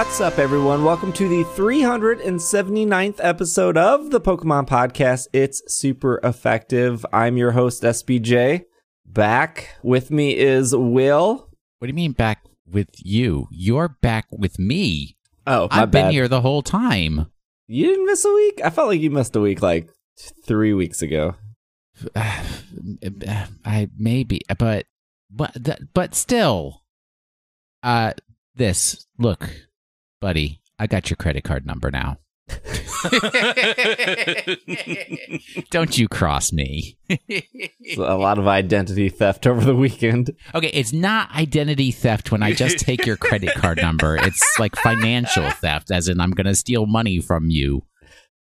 What's up, everyone? Welcome to the 379th episode of the Pokemon Podcast. It's super effective. I'm your host, SBJ. Back with me is Will. What do you mean back with you? You're back with me. Oh, I've bad. been here the whole time. You didn't miss a week? I felt like you missed a week like three weeks ago. I maybe, but but but still, uh, this look, buddy. I got your credit card number now. Don't you cross me. A lot of identity theft over the weekend. Okay, it's not identity theft when I just take your credit card number. It's like financial theft, as in I'm going to steal money from you.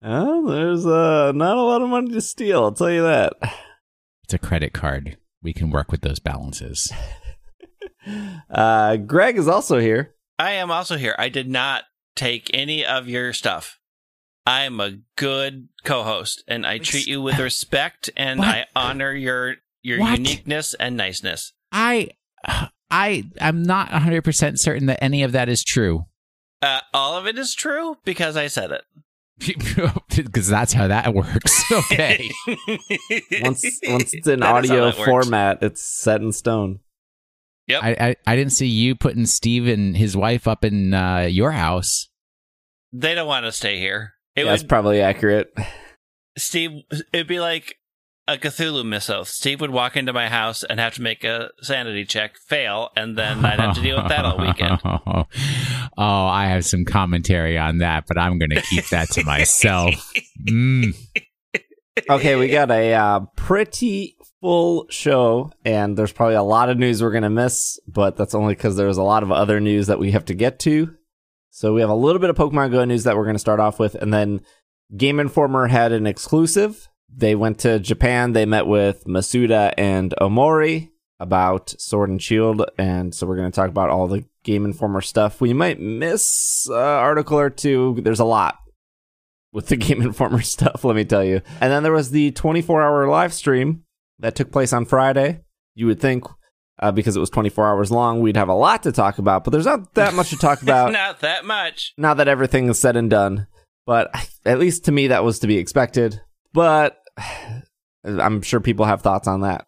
Oh, there's uh, not a lot of money to steal, I'll tell you that. It's a credit card. We can work with those balances. Uh, Greg is also here. I am also here. I did not take any of your stuff. I am a good co-host, and I treat you with respect, and What? I honor your your What? uniqueness and niceness. I I I'm not 100% certain that any of that is true. Uh, all of it is true because I said it. Because that's how that works. Okay. Once, once it's in That is how audio that works. format, it's set in stone. Yep. I, I I didn't see you putting Steve and his wife up in uh, your house. They don't want to stay here. It That's would probably accurate. Steve. It'd be like a Cthulhu mythos. Steve would walk into my house and have to make a sanity check, fail, and then I'd have to deal with that all weekend. oh, I have some commentary on that, but I'm going to keep that to myself. Mm. Okay, we got a uh, pretty full show, and there's probably a lot of news we're going to miss, but that's only because there's a lot of other news that we have to get to. So we have a little bit of Pokemon Go news that we're going to start off with, and then Game Informer had an exclusive. They went to Japan, they met with Masuda and Omori about Sword and Shield, and so we're going to talk about all the Game Informer stuff. We might miss an article or two. There's a lot with the Game Informer stuff, let me tell you. And then there was the 24 hour live stream that took place on Friday. You would think, uh, because it was 24 hours long, we'd have a lot to talk about, but there's not that much to talk about Not that much. now that everything is said and done. But at least to me, that was to be expected. But I'm sure people have thoughts on that.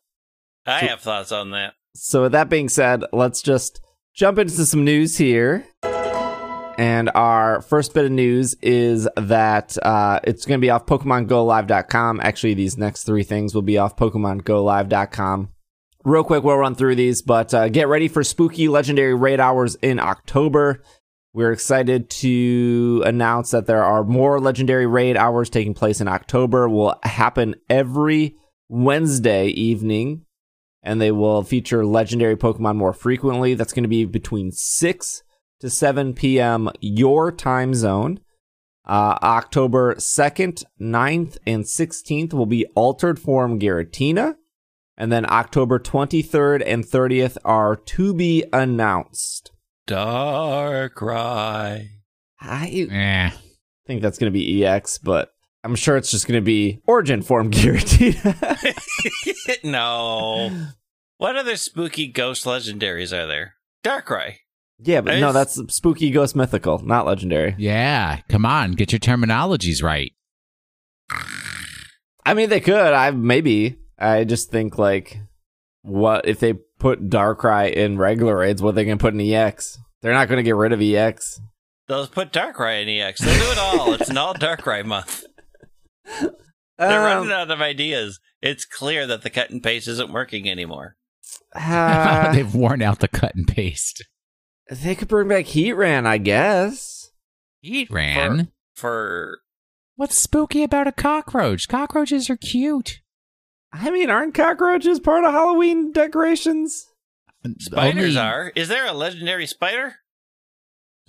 I have thoughts on that. So with that being said, let's just jump into some news here. And our first bit of news is that uh, it's going to be off PokemonGoLive.com. Actually, these next three things will be off PokemonGoLive.com. Real quick, we'll run through these, but uh, get ready for spooky legendary raid hours in October. We're excited to announce that there are more legendary raid hours taking place in October. Will happen every Wednesday evening and they will feature legendary Pokemon more frequently. That's going to be between 6 to 7 p.m. your time zone. Uh, October 2nd, 9th, and 16th will be Altered Form Giratina. And then October 23rd and 30th are to be announced. Darkrai. I Eh. think that's going to be EX, but I'm sure it's just going to be Origin Form Giratina. no. What other spooky ghost legendaries are there? Darkrai. Yeah, but no, that's Spooky Ghost Mythical, not Legendary. Yeah, come on, get your terminologies right. I mean, they could. I maybe. I just think like, what if they put Darkrai in regular raids? What they can put in EX? They're not going to get rid of EX. They'll put Darkrai in EX. They'll do it all. it's an all Darkrai month. They're Um, running out of ideas. It's clear that the cut and paste isn't working anymore. uh, They've worn out the cut and paste. They could bring back Heatran, I guess. Heat ran. For What's spooky about a cockroach? Cockroaches are cute. I mean, aren't cockroaches part of Halloween decorations? spiders Only- are. Is there a legendary spider?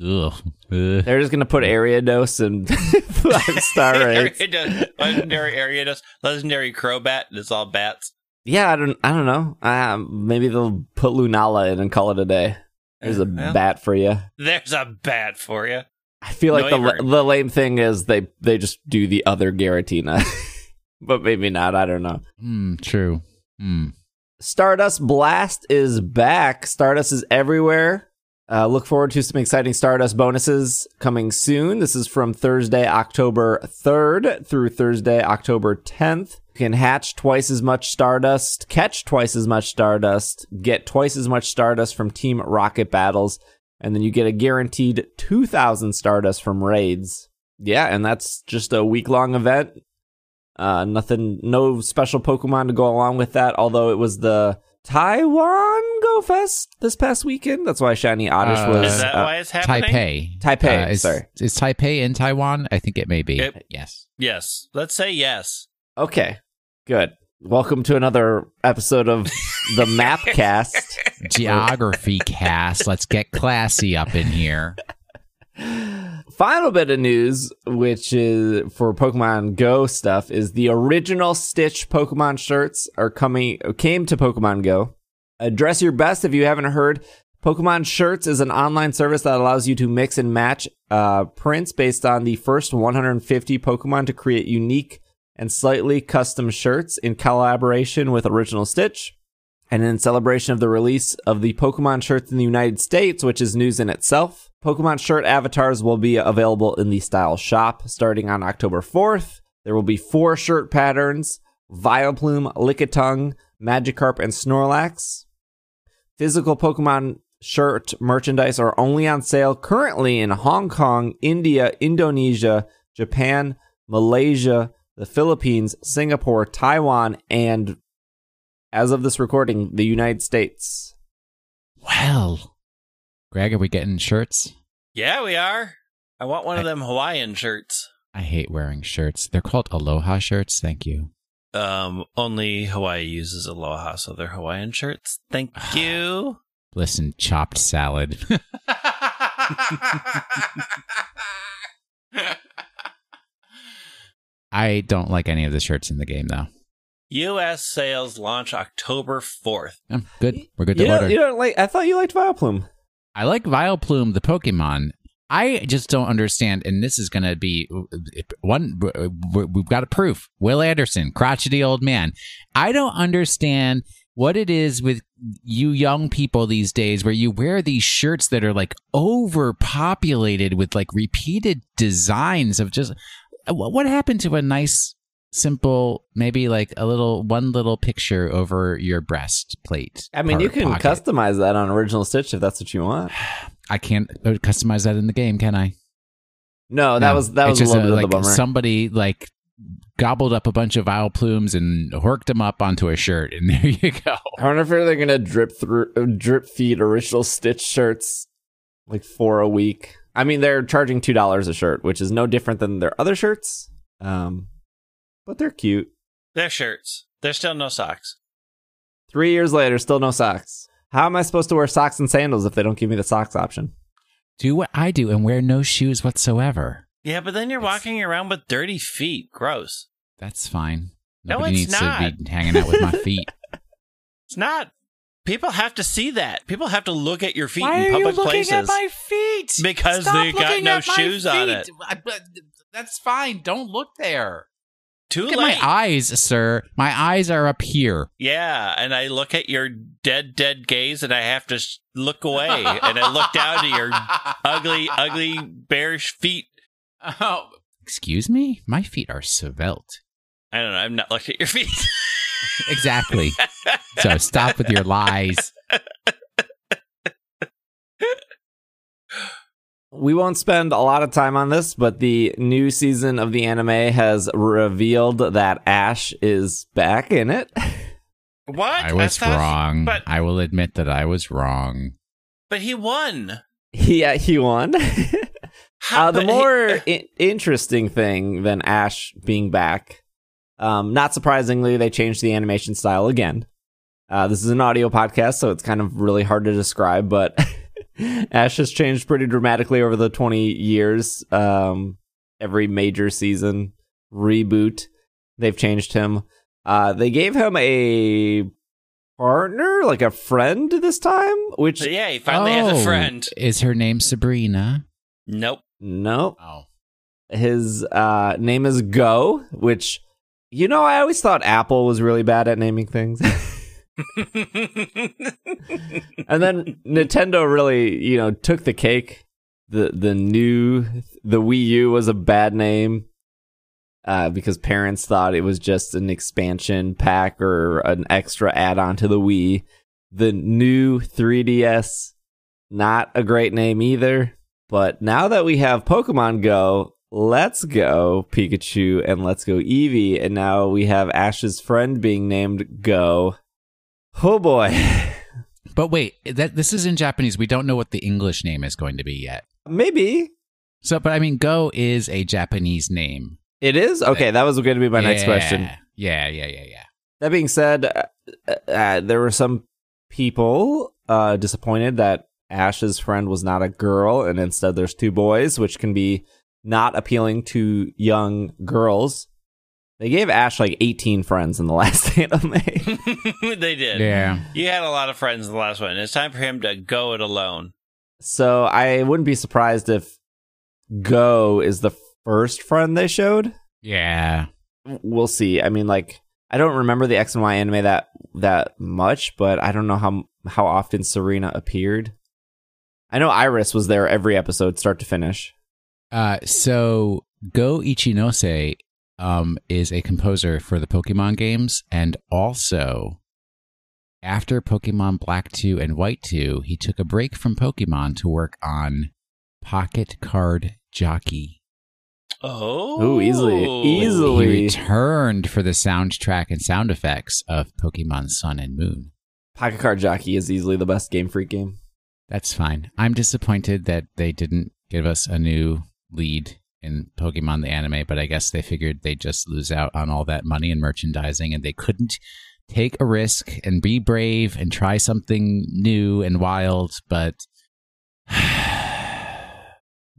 Ugh. Ugh. They're just going to put Ariados and five star raids. Ariados- legendary Ariados, legendary Crobat. It's all bats. Yeah, I don't. I don't know. Um, maybe they'll put Lunala in and call it a day. There's a Well, bat for you. There's a bat for you. I feel like No, the you're- the lame thing is they they just do the other Giratina, but maybe not. I don't know. Hmm, true. Hmm. Stardust Blast is back. Stardust is everywhere. Uh, look forward to some exciting Stardust bonuses coming soon. This is from Thursday, October 3rd through Thursday, October 10th. You can hatch twice as much Stardust, catch twice as much Stardust, get twice as much Stardust from Team Rocket battles, and then you get a guaranteed 2,000 Stardust from raids. Yeah, and that's just a week long event. Uh, nothing, no special Pokemon to go along with that, although it was the Taiwan Go Fest this past weekend. That's why Shiny Oddish Uh, was. Is that uh, why it's happening? Taipei. Taipei, Uh, is, sorry. Is Taipei in Taiwan? I think it may be. It- yes. Yes. Let's say yes. Okay, good. Welcome to another episode of the Mapcast. Geography cast. Let's get classy up in here. Final bit of news, which is for Pokemon Go stuff, is the original Stitch Pokemon shirts are coming came to Pokemon Go. Address your best if you haven't heard. Pokemon Shirts is an online service that allows you to mix and match uh, prints based on the first 150 Pokemon to create unique and slightly custom shirts in collaboration with Original Stitch. And in celebration of the release of the Pokemon shirts in the United States, which is news in itself, Pokemon shirt avatars will be available in the Style Shop starting on October 4th. There will be four shirt patterns Vileplume, Lickitung, Magikarp, and Snorlax. Physical Pokemon shirt merchandise are only on sale currently in Hong Kong, India, Indonesia, Japan, Malaysia, the Philippines, Singapore, Taiwan, and as of this recording, the United States. Well, Greg, are we getting shirts? Yeah, we are. I want one of them Hawaiian shirts. I hate wearing shirts. They're called Aloha shirts. Thank you. Um, only Hawaii uses aloha, so they're Hawaiian shirts. Thank you. Listen, chopped salad. I don't like any of the shirts in the game, though. U.S. sales launch October 4th. Oh, good. We're good to You order. you don't like? I thought you liked Vileplume. I like Vileplume, the Pokemon. I just don't understand, and this is going to be one. We've got a proof. Will Anderson, crotchety old man. I don't understand what it is with you young people these days where you wear these shirts that are like overpopulated with like repeated designs of just uh, what what happened to a nice simple maybe like a little one little picture over your breastplate I mean, you can pocket. customize that on Original Stitch if that's what you want. I can't uh, customize that in the game, can I? No, that No, was that was a little bit like of the bummer. somebody like gobbled up a bunch of owl plumes and horked them up onto a shirt, and there you go. I wonder if they're gonna drip through uh, drip feed Original Stitch shirts like for a week. I mean, they're charging two dollars a shirt, which is no different than their other shirts. Um, but they're cute. They're shirts. There's still no socks. Three years later, still no socks. How am I supposed to wear socks and sandals if they don't give me the socks option? Do what I do and wear no shoes whatsoever. Yeah, but then you're It's- walking around with dirty feet. Gross. That's fine. No, Nobody it's needs not. to be hanging out with my feet. It's not. People have to see that. People have to look at your feet in public places. At my feet? Because they got no shoes on it. That's fine. Don't look there. Too Look at late. my eyes, sir. My eyes are up here. Yeah, and I look at your dead, dead gaze, and I have to sh- look away, and I look down to your ugly, ugly bearish feet. Oh, excuse me? My feet are svelte. I don't know. I've not looked at your feet. Exactly. so stop with your lies. We won't spend a lot of time on this, but the new season of the anime has revealed that Ash is back in it. what? I was thought- wrong. But I will admit that I was wrong. but he won. yeah, he won. How- Uh, the but he- more I- interesting thing than Ash being back, um, not surprisingly, they changed the animation style again. Uh, this is an audio podcast, so it's kind of really hard to describe, but Ash has changed pretty dramatically over the 20 years. Um, every major season reboot, they've changed him. Uh, they gave him a partner, like a friend this time, which, yeah, he finally has a Oh, friend. Is her name Sabrina? Nope. Nope. Oh. his uh name is Go, which you know I always thought Apple was really bad at naming things. and then Nintendo really, you know, took the cake. The the new the Wii U was a bad name uh, because parents thought it was just an expansion pack or an extra add-on to the Wii. The new 3DS, not a great name either. But now that we have Pokemon Go, let's go Pikachu and let's go Eevee, and now we have Ash's friend being named Go. Oh boy. But wait, that this is in Japanese. We don't know what the English name is going to be yet. Maybe So, but I mean, Go is a Japanese name. it is. Okay, that was going to be my next question. Yeah, yeah, yeah, yeah. That being said, uh, uh, there were some people uh, disappointed that Ash's friend was not a girl and instead there's two boys, which can be not appealing to young girls. They gave Ash like 18 friends in the last anime. they did. Yeah. You had a lot of friends in the last one. It's time for him to go it alone. so I wouldn't be surprised if Go is the first friend they showed. Yeah. We'll see. I mean, like I don't remember the X and Y anime that that much, but I don't know how how often Serena appeared. I know Iris was there every episode, start to finish. Uh, so Go Ichinose um, is a composer for the Pokemon games, and also after Pokemon Black 2 and White 2, he took a break from Pokemon to work on Pocket Card Jockey. Oh, Ooh, easily- easily. He returned for the soundtrack and sound effects of Pokemon Sun and Moon. Pocket Card Jockey is easily the best Game Freak game. That's fine. I'm disappointed that they didn't give us a new lead in Pokemon the anime, but I guess they figured they'd just lose out on all that money and merchandising and they couldn't take a risk and be brave and try something new and wild, but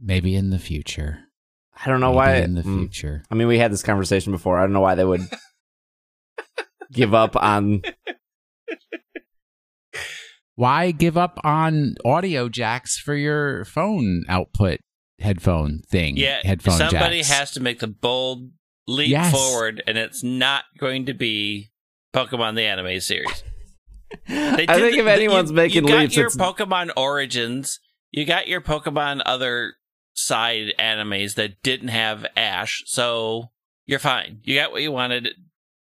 maybe in the future. I don't know Maybe why. in the mm. future. I mean, we had this conversation before. I don't know why they would give up on. Why give up on audio jacks for your phone output headphone thing? Yeah, headphone somebody jacks. has to make the bold leap Yes. forward, and it's not going to be Pokemon the anime series. I think the- if anyone's you, making you got leaps, your it's Pokemon Origins, you got your Pokemon other side animes that didn't have Ash, so you're fine. You got what you wanted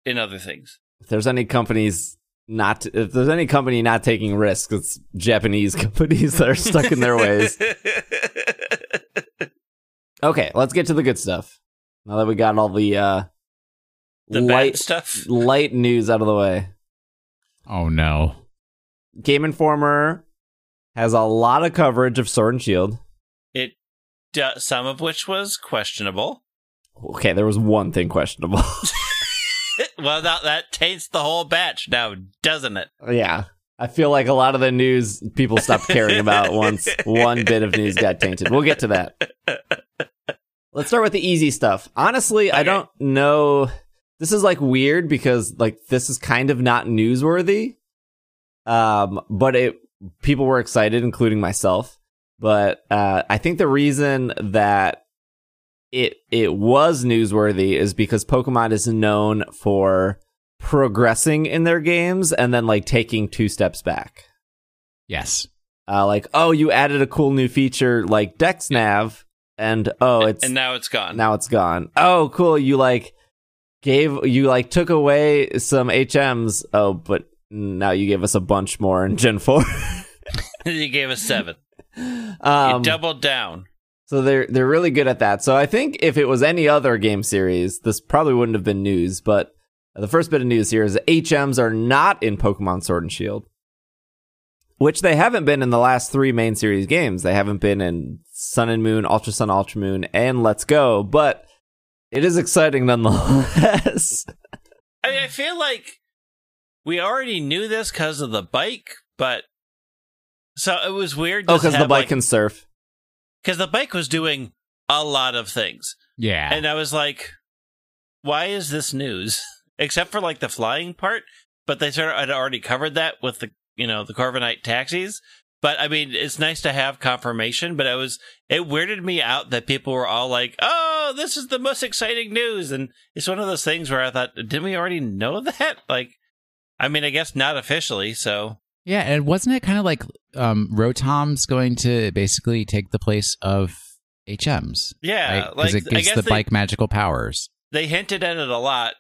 in other things. if there's any companies not if there's any company not taking risks, it's Japanese companies that are stuck in their ways. Okay, let's get to the good stuff. Now that we got all the uh, the light bad stuff. light news out of the way, Oh no. Game Informer has a lot of coverage of Sword and Shield. It uh, some of which was questionable. Okay, there was one thing questionable. well, that that taints the whole batch now, doesn't it? yeah. I feel like a lot of the news people stopped caring about once one bit of news got tainted. We'll get to that. Let's start with the easy stuff. Honestly, I don't know. This is like weird because like this is kind of not newsworthy. Um, but it people were excited, including myself. But uh, I think the reason that it it was newsworthy is because Pokemon is known for progressing in their games and then like taking two steps back. Yes. Uh, like, oh, you added a cool new feature like Dex Nav, and oh, it's and now it's gone. now it's gone. Oh, cool. You like gave you like took away some HMs. Oh, but now you gave us a bunch more in Gen Four. you gave us seven. um, you doubled down. so they're they're really good at that. So I think if it was any other game series, this probably wouldn't have been news. But the first bit of news here is HMs are not in Pokemon Sword and Shield, which they haven't been in the last three main series games. They haven't been in Sun and Moon, Ultra Sun, Ultra Moon, and Let's Go. But it is exciting nonetheless. I mean, I feel like we already knew this because of the bike, but so it was weird. oh, because the bike can surf. because the bike was doing a lot of things, Yeah. and I was like, "Why is this news?" Except for like the flying part, but they sort of had already covered that with the you know the Corviknight taxis. But I mean, it's nice to have confirmation. But it was it weirded me out that people were all like, "Oh, this is the most exciting news," and it's one of those things where I thought, "Didn't we already know that?" Like, I mean, I guess not officially. So Yeah, and wasn't it kind of like um, Rotom's going to basically take the place of HMs? yeah, Because like it I gives guess the they, bike magical powers. they hinted at it a lot.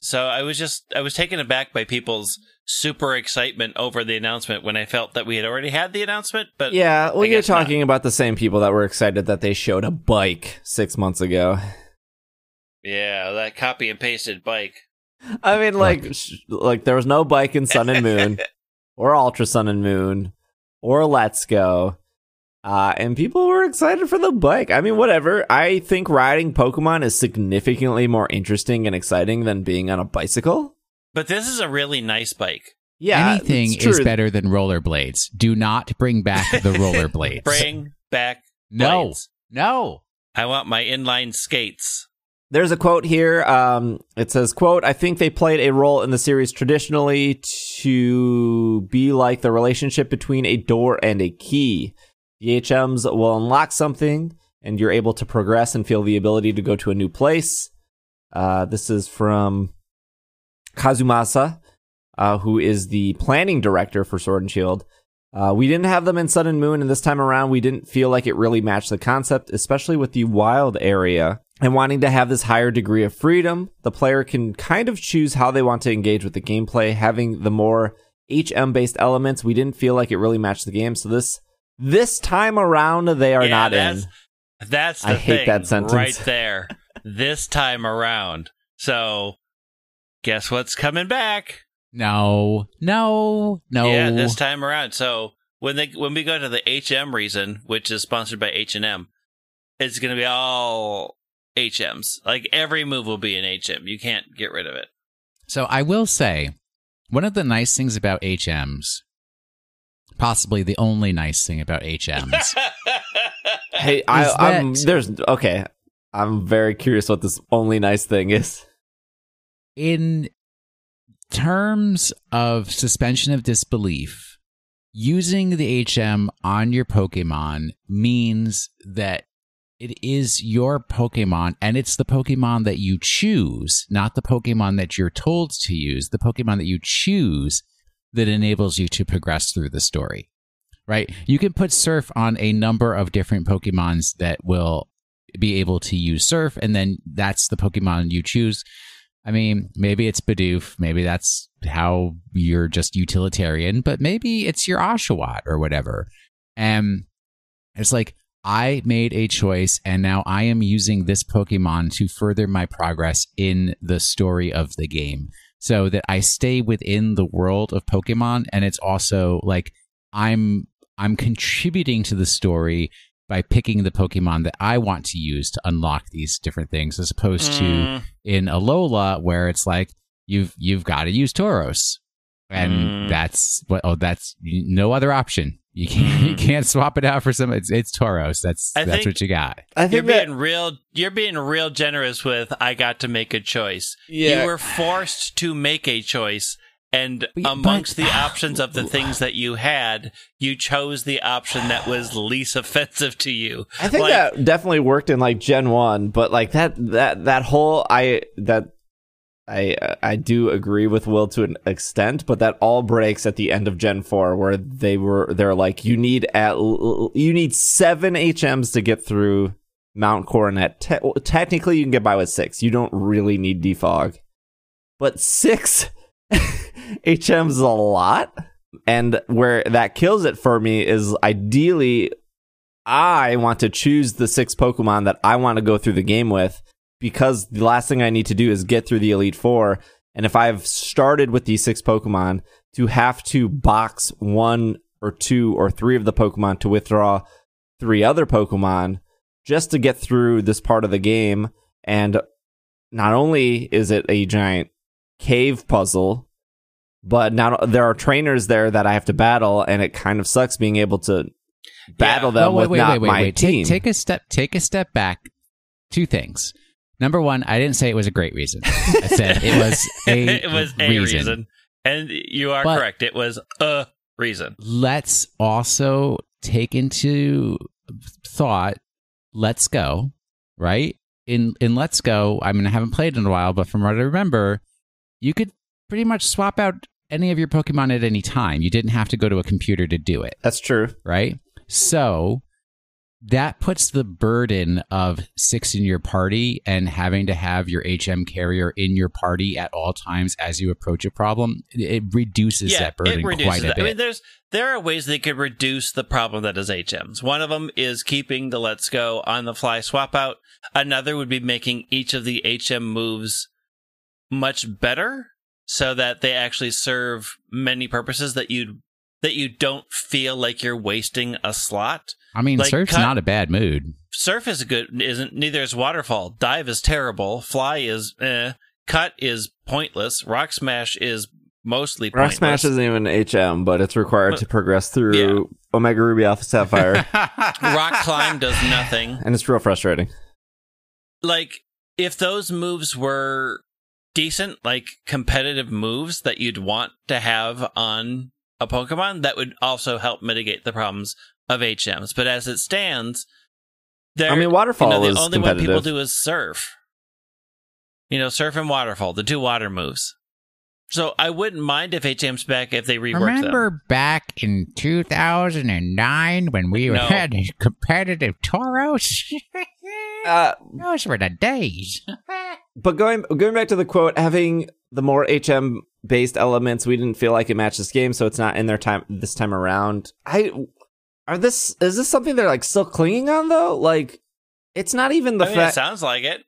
So I was just I was taken aback by people's super excitement over the announcement when I felt that we had already had the announcement. But Yeah, well, I you're guess not. talking about the same people that were excited that they showed a bike six months ago. yeah, that copy and pasted bike. I mean, like, sh- like there was no bike in Sun and Moon, or Ultra Sun and Moon, or Let's Go, uh, and people were excited for the bike. I mean, whatever. I think riding Pokemon is significantly more interesting and exciting than being on a bicycle. But this is a really nice bike. Yeah, Anything it's is better than rollerblades. Do not bring back the rollerblades. Bring back no, blades. no. I want my inline skates. There's a quote here. Um, it says, "quote I think they played a role in the series traditionally to be like the relationship between a door and a key. The HMs will unlock something, and you're able to progress and feel the ability to go to a new place." Uh, this is from Kazumasa, uh, who is the planning director for Sword and Shield. Uh, we didn't have them in Sun and Moon, and this time around, we didn't feel like it really matched the concept, especially with the wild area. And wanting to have this higher degree of freedom, the player can kind of choose how they want to engage with the gameplay. Having the more HM based elements, we didn't feel like it really matched the game. So this this time around, they are Yeah, not that's, in. That's the I hate that sentence. right there. this time around. So, guess what's coming back? No, no, no. Yeah, this time around. So when they when we go to the HM reason, which is sponsored by H and M, it's going to be all HMs. Like every move will be an HM. You can't get rid of it. So I will say, one of the nice things about HMs, possibly the only nice thing about HMs, Hey, I, Is I'm there's okay. I'm very curious what this only nice thing is. In terms of suspension of disbelief, using the HM on your Pokemon means that it is your Pokemon and it's the Pokemon that you choose, not the Pokemon that you're told to use, the Pokemon that you choose that enables you to progress through the story. Right? You can put Surf on a number of different Pokemons that will be able to use Surf, and then that's the Pokemon you choose. I mean, maybe it's Bidoof. Maybe that's how you're just utilitarian, but maybe it's your Oshawott or whatever. And it's like, I made a choice and now I am using this Pokemon to further my progress in the story of the game so that I stay within the world of Pokemon. And it's also like, I'm, I'm contributing to the story by picking the Pokemon that I want to use to unlock these different things as opposed to Mm, in Alola where it's like you've you've got to use Tauros, and Mm. that's what oh that's no other option. You can't you can't swap it out for some. It's it's Tauros. That's I that's think- what you got. I you're think that being real. You're being real generous with. I got to make a choice. Yeah. You were forced to make a choice, and But- but- amongst the options of the things that you had, you chose the option that was least offensive to you. I think Like- that definitely worked in like Gen One, but like that that that whole I that I I do agree with Will to an extent, but that all breaks at the end of Gen Four, where they were they're like you need at you need seven HMs to get through Mount Coronet. Te- technically, you can get by with six. You don't really need defog, but six HMs a lot. And where that kills it for me is ideally I want to choose the six Pokemon that I want to go through the game with because the last thing I need to do is get through the Elite Four. And if I've started with these six Pokemon, to have to box one or two or three of the Pokemon to withdraw three other Pokemon just to get through this part of the game. And not only is it a giant cave puzzle, but now there are trainers there that I have to battle, and it kind of sucks being able to battle them Well, with not my Take, team. take a step. Take a step back. Two things. Number one, I didn't say it was a great reason. I said it was a it was a reason. and you are But- correct. It was a reason. let's also take into thought let's go right in in let's go i mean i haven't played in a while but from what i remember you could pretty much swap out any of your Pokemon at any time. You didn't have to go to a computer to do it, That's true. right? So that puts the burden of six in your party and having to have your HM carrier in your party at all times as you approach a problem. It reduces yeah, that burden it reduces quite a that. bit. I mean, there's there are ways they could reduce the problem that is HMs. One of them is keeping the Let's Go on the fly swap out. Another would be making each of the HM moves much better, so that they actually serve many purposes that you that you don't feel like you're wasting a slot. I mean, like, Surf's cut- not a bad mood. Surf is good, isn't neither is Waterfall. Dive is terrible. Fly is eh. Cut is pointless. Rock Smash is mostly Rock pointless. Smash isn't even HM, but it's required But- to progress through Yeah. Omega Ruby Alpha Sapphire, Rock Climb does nothing. and it's real frustrating. Like if those moves were decent, like competitive moves that you'd want to have on a Pokemon, that would also help mitigate the problems of HMs. But as it stands, there I mean, you Waterfall know, the is only one people do is surf. You know, surf and waterfall, the two water moves. So I wouldn't mind if HM's back if they rework Remember them. back in 2009 when we No. had competitive Tauros? Uh, Those were the days. but going going back to the quote, having the more HM based elements, we didn't feel like it matched this game, so it's not in their time this time around. I are this is this something they're like still clinging on though? Like, it's not even the I mean, it fact. sounds like it.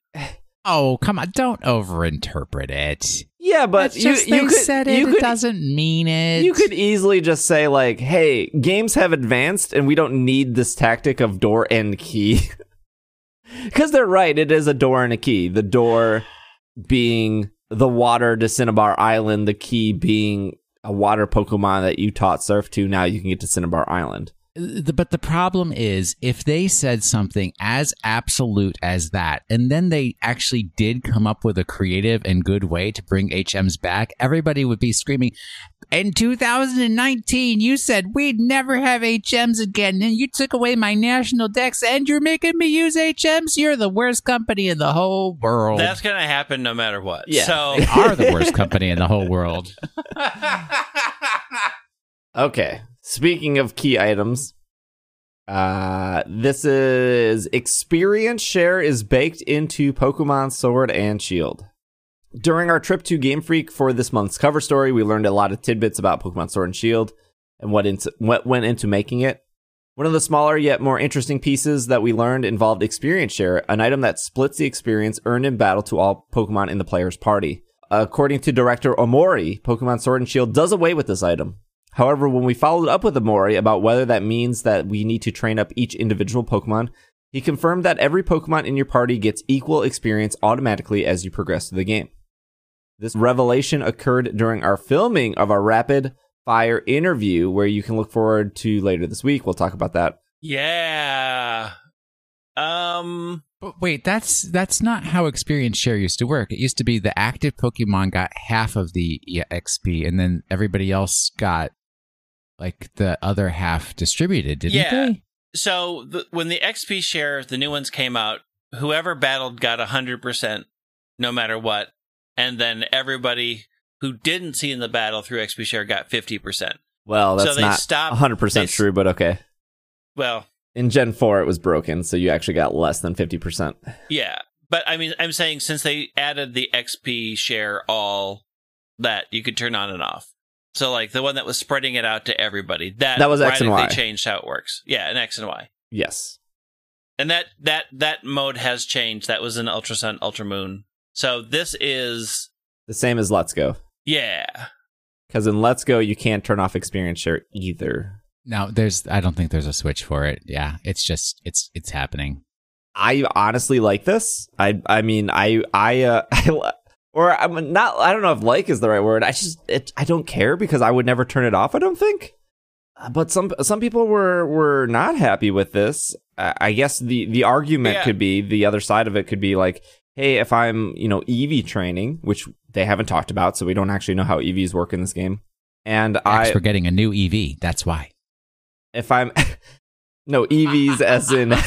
oh, come on. Don't overinterpret it. yeah, but It's you just you could said it. you it doesn't mean it. You could easily just say like, "Hey, games have advanced, and we don't need this tactic of door and key." Because they're right; it is a door and a key. The door being the water to Cinnabar Island, the key being a water Pokemon that you taught Surf to. Now you can get to Cinnabar Island. The- but the problem is if they said something as absolute as that and then they actually did come up with a creative and good way to bring hms back everybody would be screaming in 2019 you said we'd never have hms again and you took away my national dex and you're making me use hms you're the worst company in the whole world That's going to happen no matter what. Yeah. So they are the worst company in the whole world Okay. Speaking of key items, uh, this is experience share is baked into Pokemon Sword and Shield. During our trip to Game Freak for this month's cover story, we learned a lot of tidbits about Pokemon Sword and Shield and what into what went into making it. One of the smaller yet more interesting pieces that we learned involved experience share, an item that splits the experience earned in battle to all Pokemon in the player's party. According to director Omori, Pokemon Sword and Shield does away with this item. However, when we followed up with Omori about whether that means that we need to train up each individual Pokemon, he confirmed that every Pokemon in your party gets equal experience automatically as you progress through the game. This revelation occurred during our filming of our rapid fire interview, where you can look forward to later this week. We'll talk about that. yeah. Um. But wait, that's that's not how experience share used to work. It used to be the active Pokemon got half of the XP, and then everybody else got like the other half distributed, didn't Yeah. they? So the, when the XP share, the new ones came out, whoever battled got hundred percent, no matter what, and then everybody who didn't see in the battle through XP share got fifty percent. Well, So that's they not stopped- 100% they true, but okay. Well, In Gen 4, it was broken, so you actually got less than 50%. yeah, but I mean, I'm saying since they added the XP share all that you could turn on and off. So like the one that was spreading it out to everybody, that That was X and radically Y. changed how it works. Yeah, an X and Y. Yes. and that that that mode has changed. That was in Ultra Sun, Ultra Moon. So this is The same as Let's Go. yeah. Because in Let's Go, you can't turn off experience share either. No, there's. I don't think there's a switch for it. Yeah, it's just it's it's happening. I honestly like this. I I mean I I uh I, or I'm not I don't know if like is the right word. I just it, I don't care because I would never turn it off. I don't think. Uh, But some some people were were not happy with this. I I guess the the argument Yeah. could be the other side of it could be like, hey, if I'm you know EV training, which they haven't talked about, so we don't actually know how EVs work in this game. And X I for getting a new EV. That's why. if I'm no EVs as in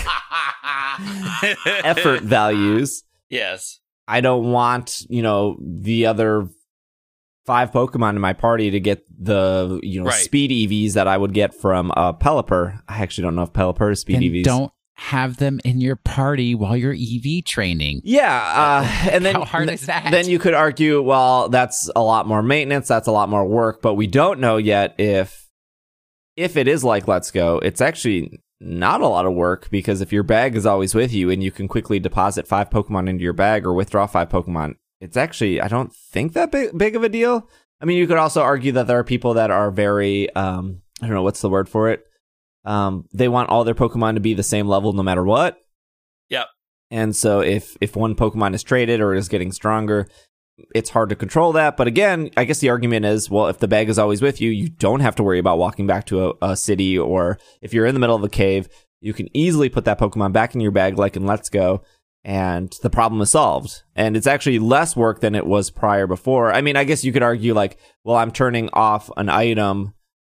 effort values. Yes. I don't want, you know, the other five Pokemon in my party to get the you know Right. speed EVs that I would get from uh, Pelipper. I actually don't know if Pelipper is speed Then EVs. don't have them in your party while you're EV training. Yeah, uh, and then How hard is that? Then you could argue, well, that's a lot more maintenance, that's a lot more work, but we don't know yet if if it is like Let's Go, it's actually not a lot of work because if your bag is always with you and you can quickly deposit five Pokemon into your bag or withdraw five Pokemon, it's actually I don't think that big, big of a deal. I mean, you could also argue that there are people that are very um, I don't know what's the word for it. Um, they want all their Pokemon to be the same level no matter what. Yep. And so if if one Pokemon is traded or is getting stronger, it's hard to control that. But again, I guess the argument is, well, if the bag is always with you, you don't have to worry about walking back to a, a city, or if you're in the middle of a cave, you can easily put that Pokemon back in your bag, like in Let's Go, and the problem is solved. And it's actually less work than it was prior before. I mean, I guess you could argue like, well, I'm turning off an item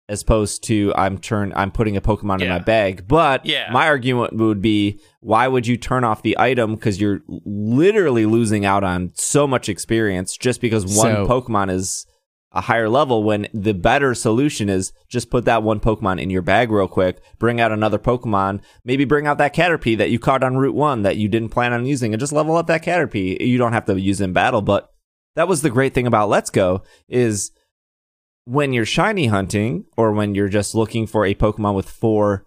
as opposed to I'm turn I'm putting a Pokemon in my bag. But Yeah. my argument would be why would you turn off the item because you're literally losing out on so much experience just because one So- Pokemon is a higher level when the better solution is just put that one Pokemon in your bag real quick, bring out another Pokemon, maybe bring out that Caterpie that you caught on Route 1 that you didn't plan on using and just level up that Caterpie. You don't have to use it in battle, but that was the great thing about Let's Go is when you're shiny hunting or when you're just looking for a Pokemon with four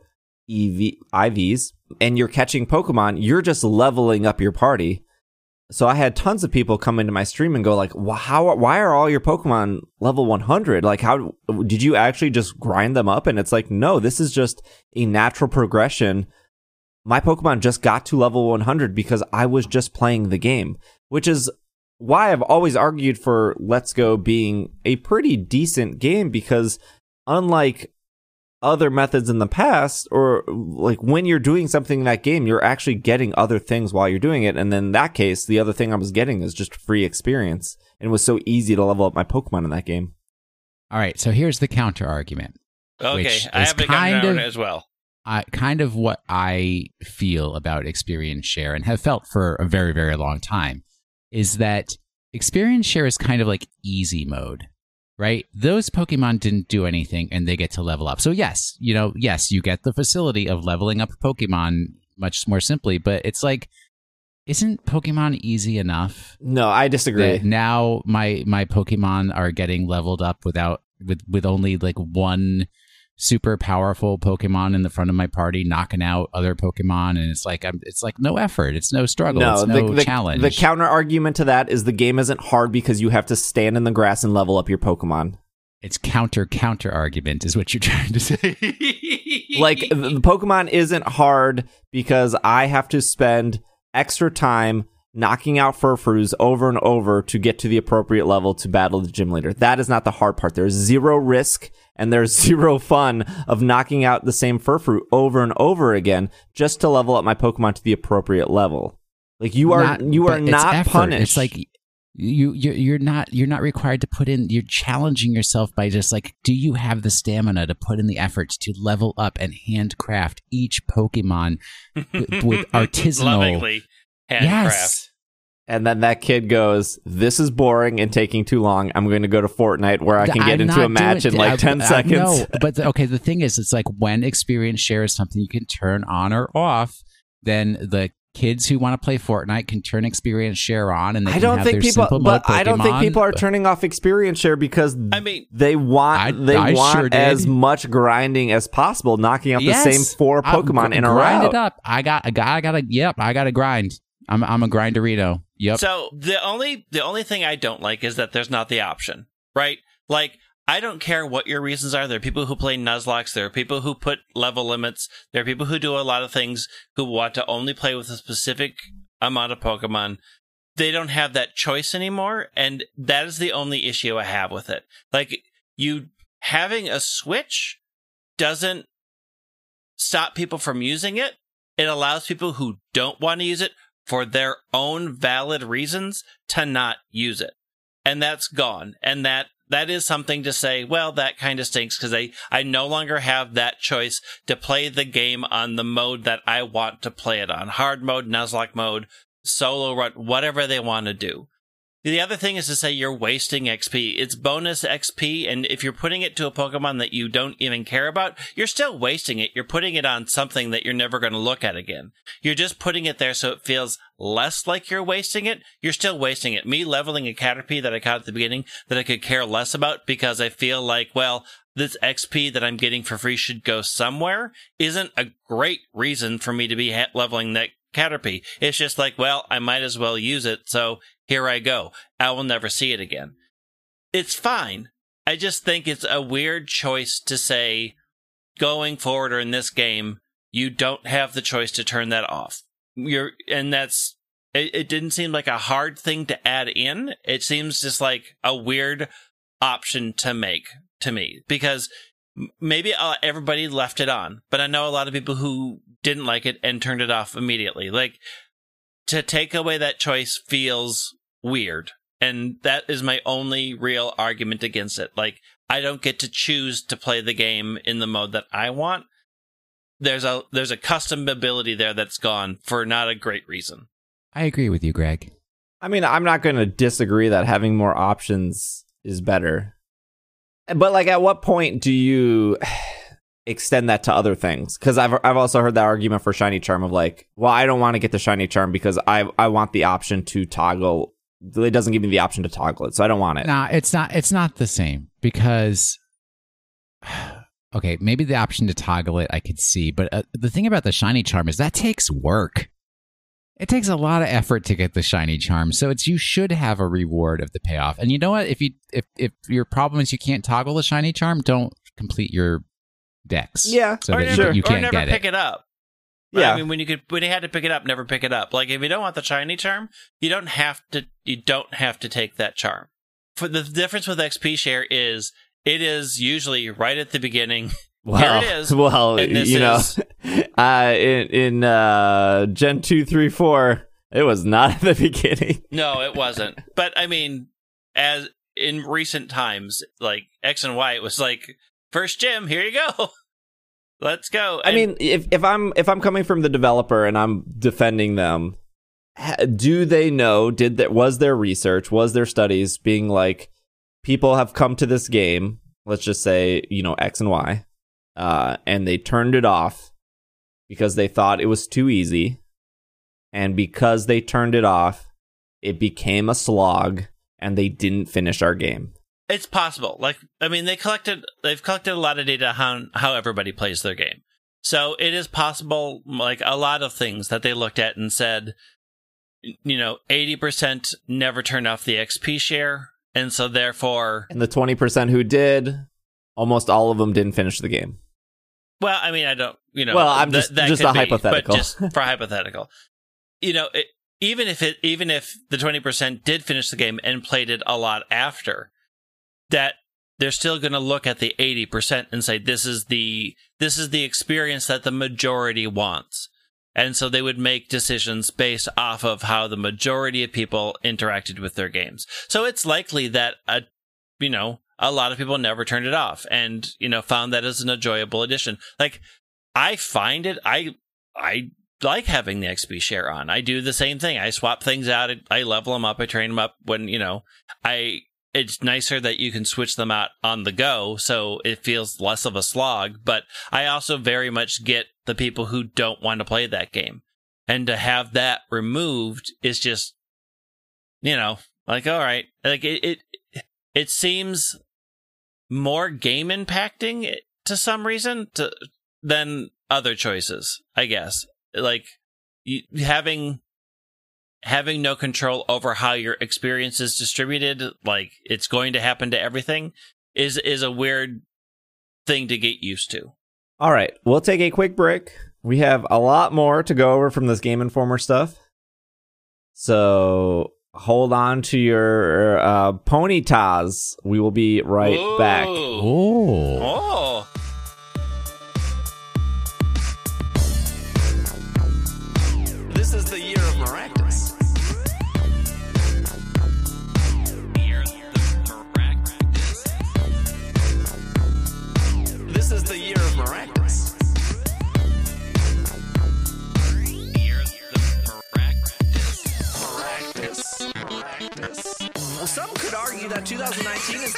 EV IVs and you're catching Pokemon, you're just leveling up your party. So I had tons of people come into my stream and go like, "Wh- "How? Why are all your Pokemon level 100? Like, how did you actually just grind them up?" And it's like, no, this is just a natural progression. My Pokemon just got to level 100 because I was just playing the game, which is why I've always argued for Let's Go being a pretty decent game because unlike other methods in the past or like when you're doing something in that game you're actually getting other things while you're doing it and then in that case the other thing I was getting is just free experience and it was so easy to level up my Pokemon in that game. All right, so here's the counter argument. Okay, Which I have to kind of- as well. I kind of what I feel about experience share and have felt for a very very long time is that experience share is kind of like easy mode. Right? Those Pokemon didn't do anything and they get to level up. So yes, you know, yes, you get the facility of leveling up Pokemon much more simply, but it's like isn't Pokemon easy enough? No, I disagree. now my my Pokemon are getting leveled up without with with only like one super powerful Pokemon in the front of my party knocking out other Pokemon, and it's like I'm, it's like no effort, it's no struggle, no, it's the, no the, challenge. the counter argument to that is the game isn't hard because you have to stand in the grass and level up your Pokemon. it's counter counter argument is what you're trying to say. like the the Pokemon isn't hard because I have to spend extra time knocking out Furfrous over and over to get to the appropriate level to battle the gym leader. That is not the hard part. There's zero risk and there's zero fun of knocking out the same Furfrou over and over again just to level up my Pokemon to the appropriate level. Like you are Not- you are but it's not effort. punished. It's like you you're, you're not you're not required to put in. You're challenging yourself by just like, do you have the stamina to put in the efforts to level up and handcraft each Pokemon with, with artisanal? Lovingly handcraft. Yes. and then that kid goes, "This is boring and taking too long. I'm going to go to Fortnite where I can get I'm into a match doing- in like I- 10 I- seconds." No, but the- okay, the thing is, it's like when experience share is something you can turn on or off, then the kids who want to play Fortnite can turn experience share on, and they I can don't have think their people, simple but mode I don't think people are turning off experience share because I mean, they want I- they I want sure as much grinding as possible, knocking out Yes. the same four Pokemon gr- in a grind row. it up. I got, I got, I got to. Yep, I got to grind. I'm, I'm a grinderito. Yep. So the only the only thing I don't like is that there's not the option, right? Like I don't care what your reasons are. There are people who play Nuzlocke. There are people who put level limits. There are people who do a lot of things who want to only play with a specific amount of Pokemon. They don't have that choice anymore, and that is the only issue I have with it. Like you having a Switch doesn't stop people from using it. It allows people who don't want to use it for their own valid reasons to not use it. And that's gone. And that that is something to say, well, that kind of stinks because I, I no longer have that choice to play the game on the mode that I want to play it on. Hard mode, Nuzlocke mode, solo run, whatever they want to do. The other thing is to say you're wasting XP. It's bonus XP, and if you're putting it to a Pokemon that you don't even care about, you're still wasting it. You're putting it on something that you're never going to look at again. You're just putting it there so it feels less like you're wasting it. You're still wasting it. Me leveling a Caterpie that I caught at the beginning that I could care less about because I feel like, well, this XP that I'm getting for free should go somewhere isn't a great reason for me to be leveling that Caterpie. It's just like, well, I might as well use it, so here I go. I will never see it again. It's fine. I just think it's a weird choice to say, going forward or in this game, you don't have the choice to turn that off. You're, and that's, it, it didn't seem like a hard thing to add in. It seems just like a weird option to make to me because maybe uh, everybody left it on, but I know a lot of people who didn't like it and turned it off immediately. Like to take away that choice feels weird. And that is my only real argument against it. Like I don't get to choose to play the game in the mode that I want. There's a there's a custom ability there that's gone for not a great reason. I agree with you, Greg. I mean, I'm not going to disagree that having more options is better. But like, at what point do you extend that to other things? Because I've I've also heard that argument for shiny charm of like, well, I don't want to get the shiny charm because I I want the option to toggle. It doesn't give me the option to toggle it, so I don't want it. Nah, it's not. It's not the same because. Okay, maybe the option to toggle it I could see, but uh, the thing about the shiny charm is that takes work. It takes a lot of effort to get the shiny charm, so it's you should have a reward of the payoff. And you know what? If you if if your problem is you can't toggle the shiny charm, don't complete your decks. Yeah, so or that never, you, you can't never get pick it. it up. Yeah. I mean, when you could, when you had to pick it up, never pick it up. Like if you don't want the shiny charm, you don't have to. You don't have to take that charm. For the difference with XP share is it is usually right at the beginning. Well, Here it is. well, And you know, is- uh, in in uh, Gen two, three, four, it was not at the beginning. No, it wasn't. but I mean, as in recent times, like X and Y, it was like first gym. Here you go. Let's go. I mean, if if I'm if I'm coming from the developer and I'm defending them, ha- do they know? Did that was their research? Was their studies being like people have come to this game? Let's just say you know X and Y, uh, and they turned it off because they thought it was too easy, and because they turned it off, it became a slog, and they didn't finish our game. It's possible. Like I mean, they collected they've collected a lot of data on how everybody plays their game. So it is possible, like a lot of things that they looked at and said, you know, eighty percent never turned off the XP share, and so therefore, And the twenty percent who did, almost all of them didn't finish the game. Well, I mean, I don't, you know, Well, I'm just- that just a be, hypothetical. but just for hypothetical, you know, it, even if it, even if the twenty percent did finish the game and played it a lot after, that they're still going to look at the 80% and say this is the this is the experience that the majority wants. And so they would make decisions based off of how the majority of people interacted with their games. So it's likely that a you know a lot of people never turned it off and you know found that as an enjoyable addition. Like i find it i i like having the xp share on. I do the same thing. I swap things out. I level them up. I train them up when you know i it's nicer that you can switch them out on the go so it feels less of a slog but i also very much get the people who don't want to play that game. And to have that removed is just you know like all right. Like it it, it seems more game impacting to some reason to, than other choices i guess like you, having having no control over how your experience is distributed, like it's going to happen to everything, is is a weird thing to get used to. All right, we'll take a quick break. We have a lot more to go over from this Game Informer stuff. So hold on to your uh, Ponytas. We will be right back. Ooh. Oh.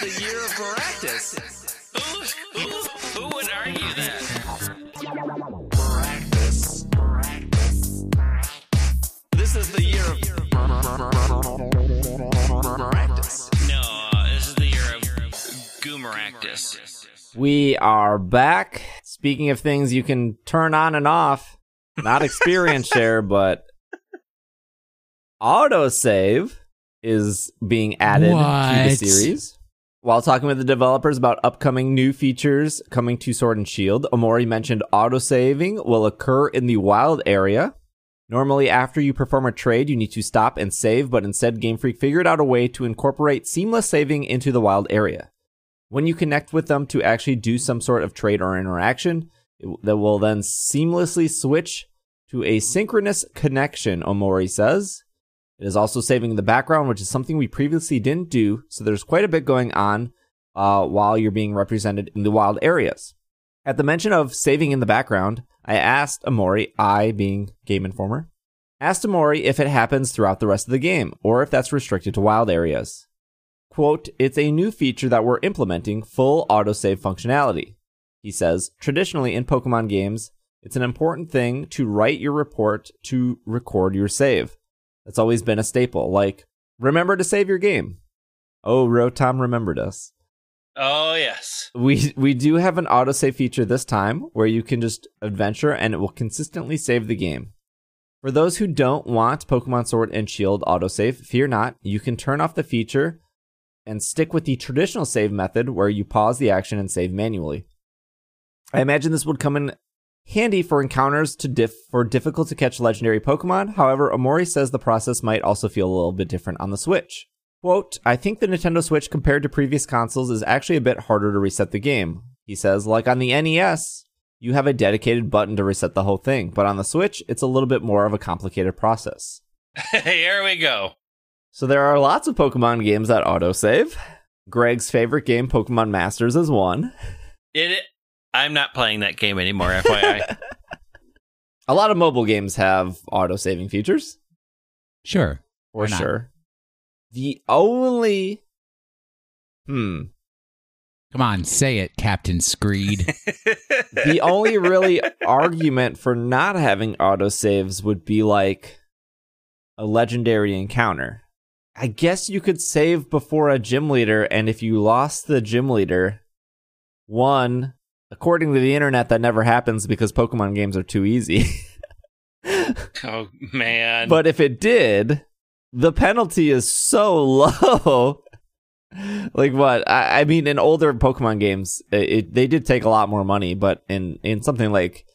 the year of Baractus. Who, who, who would argue that? This is the year of Baractus. No, uh, this is the year of Goomeractus. We are back. Speaking of things you can turn on and off, not experience share, but autosave is being added what? to the series. While talking with the developers about upcoming new features coming to Sword and Shield, Omori mentioned autosaving will occur in the wild area. Normally, after you perform a trade, you need to stop and save, but instead, Game Freak figured out a way to incorporate seamless saving into the wild area. When you connect with them to actually do some sort of trade or interaction, that will then seamlessly switch to a synchronous connection, Omori says. It is also saving in the background, which is something we previously didn't do, so there's quite a bit going on uh, while you're being represented in the wild areas. At the mention of saving in the background, I asked Omori, I being Game Informer, asked Omori if it happens throughout the rest of the game, or if that's restricted to wild areas. Quote, it's a new feature that we're implementing full autosave functionality. He says, traditionally in Pokemon games, it's an important thing to write your report to record your save. That's always been a staple. Like, remember to save your game. Oh, Rotom remembered us. Oh yes. We we do have an autosave feature this time where you can just adventure and it will consistently save the game. For those who don't want Pokemon Sword and Shield autosave, fear not, you can turn off the feature and stick with the traditional save method where you pause the action and save manually. I imagine this would come in handy for encounters to diff- for difficult to catch legendary Pokemon. However, Omori says the process might also feel a little bit different on the Switch. Quote, I think the Nintendo Switch compared to previous consoles is actually a bit harder to reset the game. He says, like on the NES, you have a dedicated button to reset the whole thing, but on the Switch, it's a little bit more of a complicated process. Here we go. So there are lots of Pokemon games that autosave. Greg's favorite game, Pokemon Masters, is one. It. I'm not playing that game anymore. FYI. A lot of mobile games have autosaving features, Sure. for Why not? sure. The only. Hmm. Come on, say it, Captain Screed. the only really argument for not having autosaves would be like a legendary encounter. I guess you could save before a gym leader, and if you lost the gym leader, one, according to the internet, that never happens because Pokemon games are too easy. oh man. but if it did, the penalty is so low. like what? I, I mean, in older Pokemon games, it, it, they did take a lot more money, but in in something like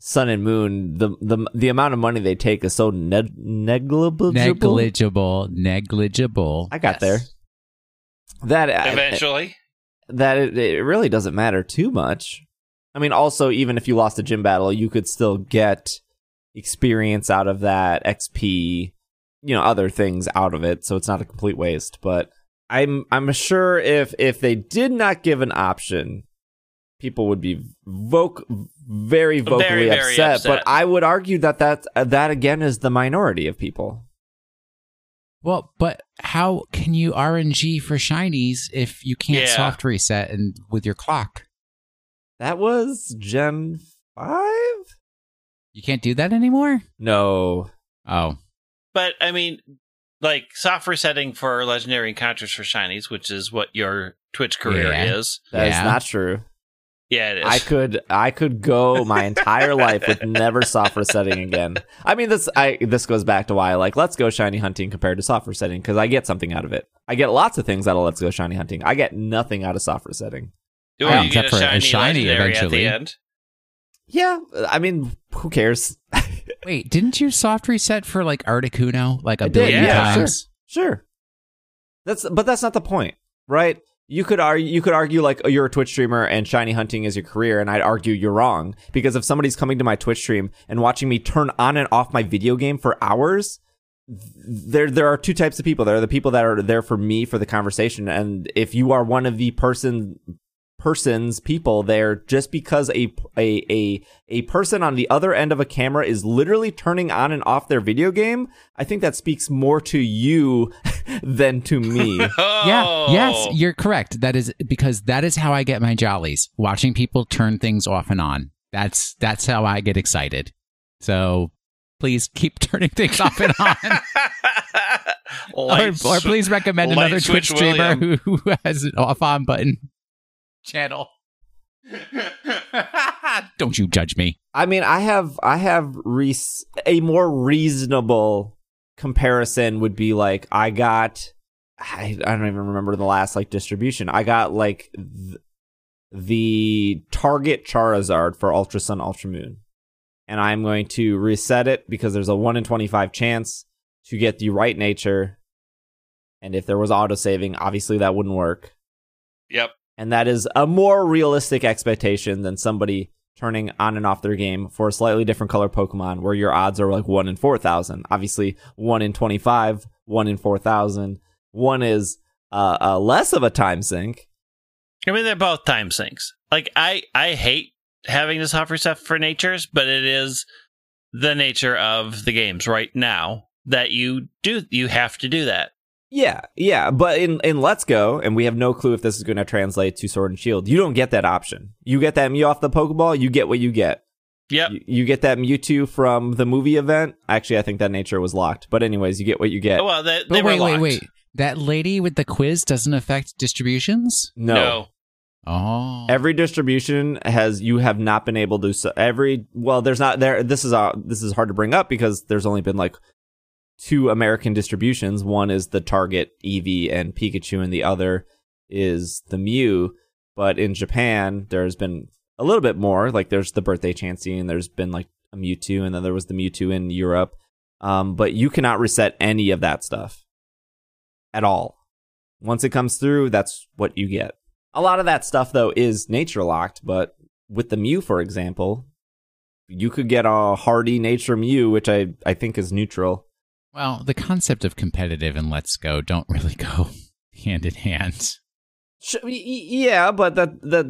Sun and Moon, the the the amount of money they take is so neg- negligible. negligible, negligible. I got there. That I- eventually. That it, it really doesn't matter too much. I mean, also, even if you lost a gym battle, you could still get experience out of that, XP, you know, other things out of it. So it's not a complete waste. But I'm I'm sure if if they did not give an option, people would be voc- very vocally Very, very upset, upset. But I would argue that that uh, that again is the minority of people. Well, but how can you RNG for shinies if you can't Yeah. soft reset and with your clock? That was Gen five. You can't do that anymore? No, Oh. But I mean, like soft resetting for legendary encounters for shinies, which is what your Twitch career Yeah. is. that is Yeah. not true. Yeah, it is. I could I could go my entire life with never soft resetting again. I mean this I this goes back to why I like let's go shiny hunting compared to soft resetting because I get something out of it. I get lots of things out of let's go shiny hunting. I get nothing out of soft resetting. Well, Yeah, you get except a for a shiny, shiny eventually. at the end. Yeah, I mean who cares? Wait, didn't you soft reset for like Articuno like a I did, billion yeah, times? Sure. That's but that's not the point, right? You could argue you could argue like oh, you're a Twitch streamer and shiny hunting is your career, and I'd argue you're wrong because if somebody's coming to my Twitch stream and watching me turn on and off my video game for hours, there there are two types of people. There are the people that are there for me for the conversation, and if you are one of the person persons people there just because a, a a a person on the other end of a camera is literally turning on and off their video game i think that speaks more to you than to me Oh, Yeah, yes, you're correct. That is because that is how I get my jollies. Watching people turn things off and on. That's that's how I get excited. So please keep turning things off and on. or, or please recommend another Twitch streamer who, who has an off on button. Channel. Don't you judge me. I mean, I have I have re- a more reasonable comparison would be like I got I, I don't even remember the last like distribution. I got like th- the target Charizard for Ultra Sun Ultra Moon. And I'm going to reset it because there's a 1 in 25 chance to get the right nature. And if there was auto saving, obviously that wouldn't work. Yep. And that is a more realistic expectation than somebody turning on and off their game for a slightly different color Pokemon where your odds are like 1 in 4,000. Obviously, 1 in 25, 1 in 4,000. One is uh, uh, less of a time sink. I mean, they're both time sinks. Like I, I hate having to suffer stuff for natures, but it is the nature of the games right now that you do. You have to do that. Yeah, yeah, but in in Let's Go, and we have no clue if this is going to translate to Sword and Shield. You don't get that option. You get that Mew off the Pokeball, you get what you get. Yep. You, you get that Mewtwo from the movie event. Actually, I think that nature was locked. But anyways, you get what you get. Oh, well, they, they were wait, wait, locked. wait. That lady with the quiz doesn't affect distributions? no. no. Oh. Every distribution has you have not been able to so every well there's not there this is uh this is hard to bring up because there's only been like two American distributions. One is the Target Eevee and Pikachu and the other is the Mew. But in Japan there's been a little bit more. Like there's the birthday Chansey and there's been like a Mewtwo and then there was the Mewtwo in Europe. Um but you cannot reset any of that stuff at all. Once it comes through that's what you get. A lot of that stuff though is nature locked, but with the Mew, for example, you could get a hardy nature Mew, which I, I think is neutral. Well, the concept of competitive and Let's Go don't really go hand in hand. Sh- y- y- yeah, but that that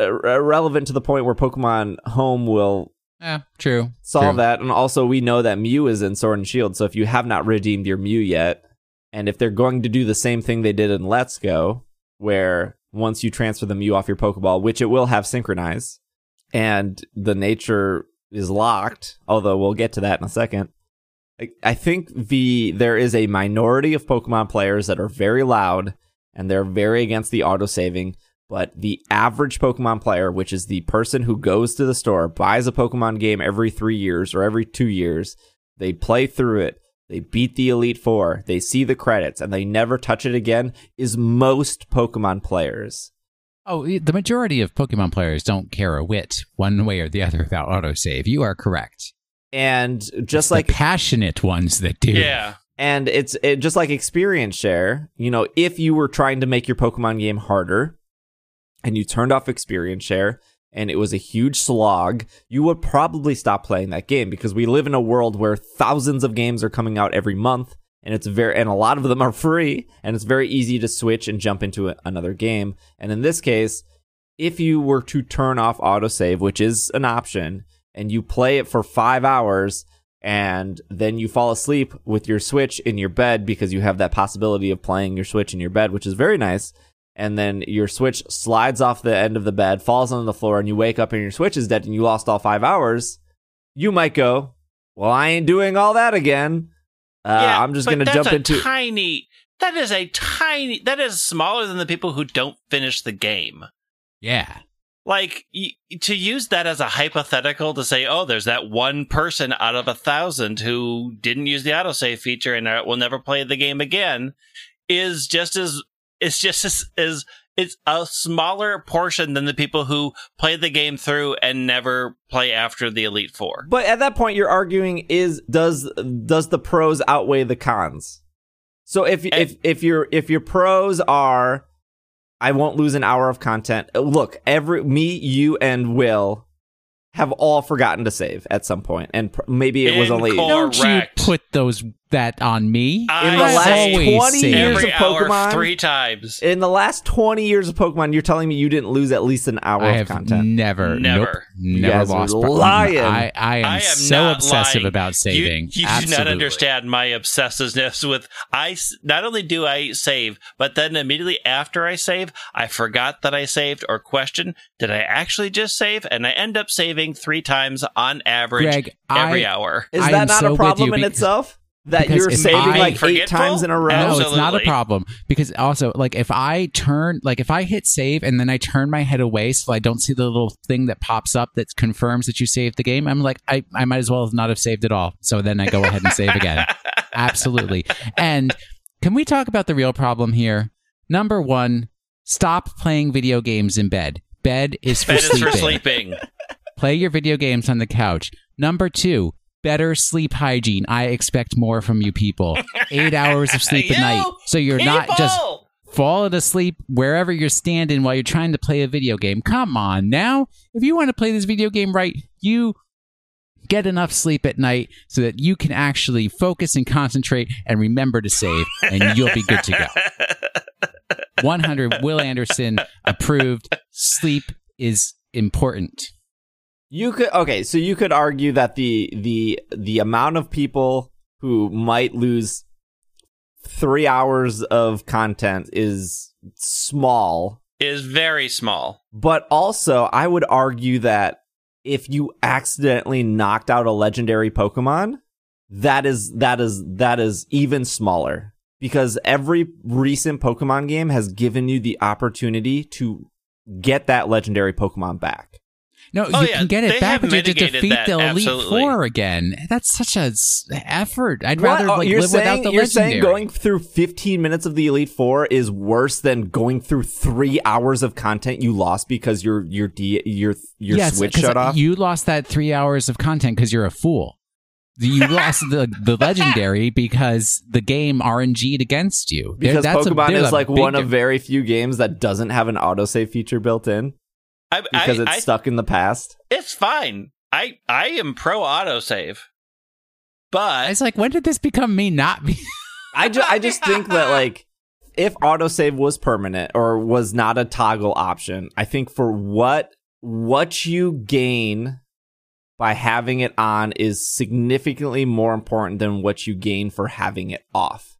uh, relevant to the point where Pokemon Home will Yeah, true. solve true. that, and also we know that Mew is in Sword and Shield. So if you have not redeemed your Mew yet, and if they're going to do the same thing they did in Let's Go, where once you transfer the Mew off your Pokeball, which it will have synchronize, and the nature is locked, although we'll get to that in a second. I- think the there is a minority of Pokemon players that are very loud and they're very against the autosaving, but the average Pokemon player, which is the person who goes to the store, buys a Pokemon game every 3 years or every 2 years, they play through it, they beat the Elite 4, they see the credits and they never touch it again is most Pokemon players. Oh, the majority of Pokemon players don't care a whit one way or the other about autosave. You are correct. And just It's like the passionate ones that do. Yeah. And it's it, just like experience share. You know, if you were trying to make your Pokemon game harder and you turned off experience share and it was a huge slog, you would probably stop playing that game because we live in a world where thousands of games are coming out every month and it's very and a lot of them are free and it's very easy to switch and jump into a, another game. And in this case, if you were to turn off autosave, which is an option, and you play it for 5 hours and then you fall asleep with your Switch in your bed because you have that possibility of playing your Switch in your bed, which is very nice. And then your Switch slides off the end of the bed, falls on the floor, and you wake up and your Switch is dead and you lost all five hours. You might go, Well, I ain't doing all that again. Uh, yeah, I'm just going to that's jump a into. tiny. That is a tiny. That is smaller than the people who don't finish the game. Yeah. Like y- to use that as a hypothetical to say, oh, there's that one person out of a thousand who didn't use the autosave feature and uh, will never play the game again, is just as it's just as, as it's a smaller portion than the people who play the game through and never play after the Elite Four. But at that point, you're arguing is does does the pros outweigh the cons? So if if if your if your pros are, I won't lose an hour of content. Uh, look, every me, you, and Will have all forgotten to save at some point, and pr- maybe it was only Don't you put those that on me? I in the last 20 save. years Every of hour, Pokemon. three times. in the last 20 years of Pokemon, you're telling me you didn't lose at least an hour I of have content. never, Never. nope, never guys lost. lying. I, I am, I am so obsessive lying. about saving. You, you do not understand my obsessiveness with I. Not only do I save, but then immediately after I save, I forgot that I saved or question did I actually just save, and I end up saving three times on average Greg, every I, hour. Is that not so a problem you in because- itself? That Because you're saving I- like eight times in a row. No, it's not a problem because also like if I turn like if I hit save and then I turn my head away so I don't see the little thing that pops up that confirms that you saved the game, I'm like I, I might as well not have saved at all. So then I go ahead and save again. Absolutely. And can we talk about the real problem here? Number one, stop playing video games in bed. Bed is for Bed is for sleeping. Play your video games on the couch. Number two, better sleep hygiene. I expect more from you people. Eight hours of sleep a night. So you're not just falling asleep wherever you're standing while you're trying to play a video game. Come on now. If you want to play this video game right, you get enough sleep at night so that you can actually focus and concentrate and remember to save, and you'll be good to go. 100 Will Anderson approved. Sleep is important. You could okay, so you could argue that the the the amount of people who might lose three hours of content is small, is very small. but also I would argue that if you accidentally knocked out a legendary Pokemon, that is that is that is even smaller because every recent Pokemon game has given you the opportunity to get that legendary Pokemon back. No, Oh, you yeah, can get it they back, have but you have to mitigated defeat that, the Elite absolutely. Four again. That's such a s- effort. I'd What? rather Oh, like you're live saying, without the You're legendary. saying going through 15 minutes of the Elite Four is worse than going through three hours of content you lost because your your D, your your yes, switch 'cause shut off. You lost that three hours of content because you're a fool. You lost the the legendary because the game RNG'd against you. There- because that's a- Pokemon there's is a like big one of very few games that doesn't have an autosave feature built in I, because I, it's I, stuck in the past. it's fine. I I am pro autosave, but It's like when did this become me not me? I just I just think that like if autosave was permanent or was not a toggle option, I think for what what you gain by having it on is significantly more important than what you gain for having it off.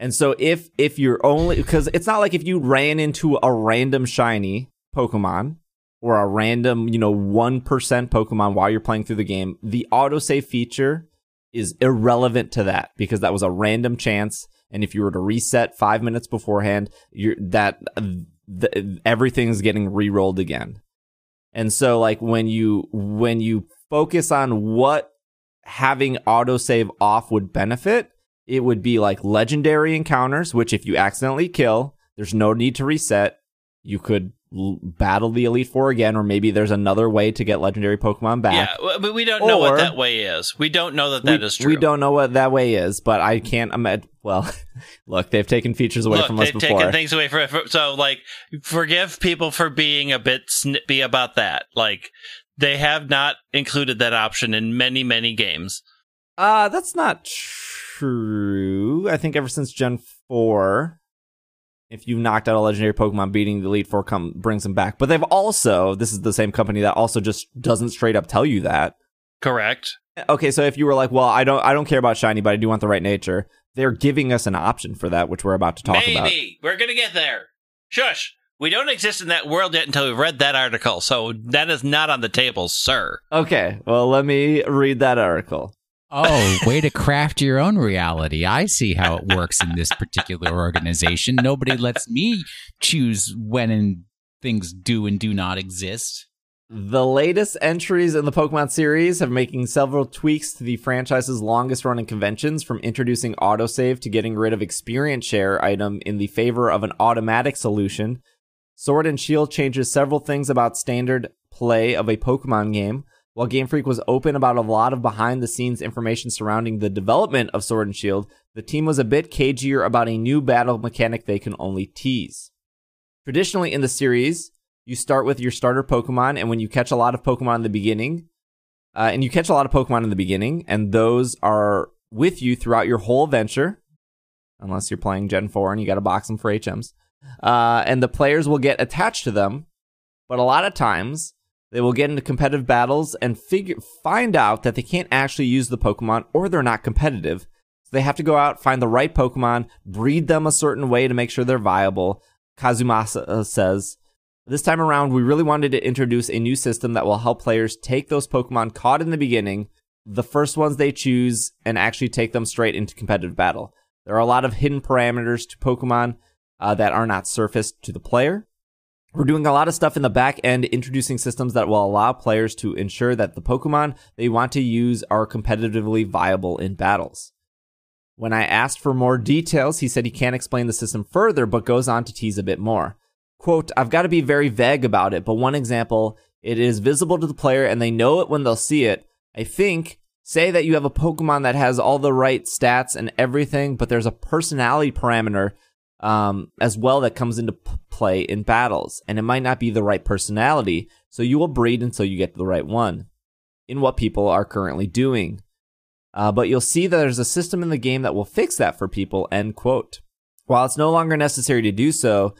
And so if if you're only because it's not like if you ran into a random shiny Pokemon or a random, you know, 1% Pokemon while you're playing through the game, the autosave feature is irrelevant to that because that was a random chance and if you were to reset 5 minutes beforehand, you're that the, everything's getting re-rolled again. And so like when you when you focus on what having autosave off would benefit, it would be like legendary encounters, which if you accidentally kill, there's no need to reset. You could battle the Elite Four again, or maybe there's another way to get legendary Pokemon back. yeah, but we don't know what that way is. We don't know that that we, is true. we don't know what that way is, but I can't imagine. Well, look, they've taken features away Look, from us they've before. taken things away from so like forgive people for being a bit snippy about that. Like they have not included that option in many many games. Uh, that's not true. I think ever since Gen 4, if you've knocked out a legendary Pokemon, beating the Elite Four come brings them back. But they've also, this is the same company that also just doesn't straight up tell you that. Correct. Okay, so if you were like, well, I don't I don't care about shiny, but I do want the right nature, they're giving us an option for that, which we're about to talk Maybe about. we're gonna get there. Shush. We don't exist in that world yet until we've read that article, so that is not on the table, sir. Okay, well, let me read that article. Oh, way to craft your own reality. I see how it works in this particular organization. Nobody lets me choose when and things do and do not exist. The latest entries in the Pokemon series have making several tweaks to the franchise's longest running conventions from introducing autosave to getting rid of experience share item in the favor of an automatic solution. Sword and Shield changes several things about standard play of a Pokemon game. While Game Freak was open about a lot of behind the scenes information surrounding the development of Sword and Shield, the team was a bit cagier about a new battle mechanic they can only tease. Traditionally in the series, you start with your starter Pokemon, and when you catch a lot of Pokemon in the beginning, uh, and you catch a lot of Pokemon in the beginning, and those are with you throughout your whole adventure, unless you're playing Gen 4 and you got to box them for HMs, uh, and the players will get attached to them, but a lot of times they will get into competitive battles and figure find out that they can't actually use the Pokemon or they're not competitive. So they have to go out, find the right Pokemon, breed them a certain way to make sure they're viable. Kazumasa uh, says, this time around, we really wanted to introduce a new system that will help players take those Pokemon caught in the beginning, the first ones they choose and actually take them straight into competitive battle. There are a lot of hidden parameters to Pokemon uh, that are not surfaced to the player. We're doing a lot of stuff in the back end, introducing systems that will allow players to ensure that the Pokemon they want to use are competitively viable in battles. When I asked for more details, he said he can't explain the system further, but goes on to tease a bit more. Quote, I've got to be very vague about it, but one example, it is visible to the player and they know it when they'll see it. I think, say that you have a Pokemon that has all the right stats and everything, but there's a personality parameter um, as well that comes into p- play in battles, and it might not be the right personality, so you will breed until you get the right one in what people are currently doing. Uh, but you'll see that there's a system in the game that will fix that for people, end quote. While it's no longer necessary to do so,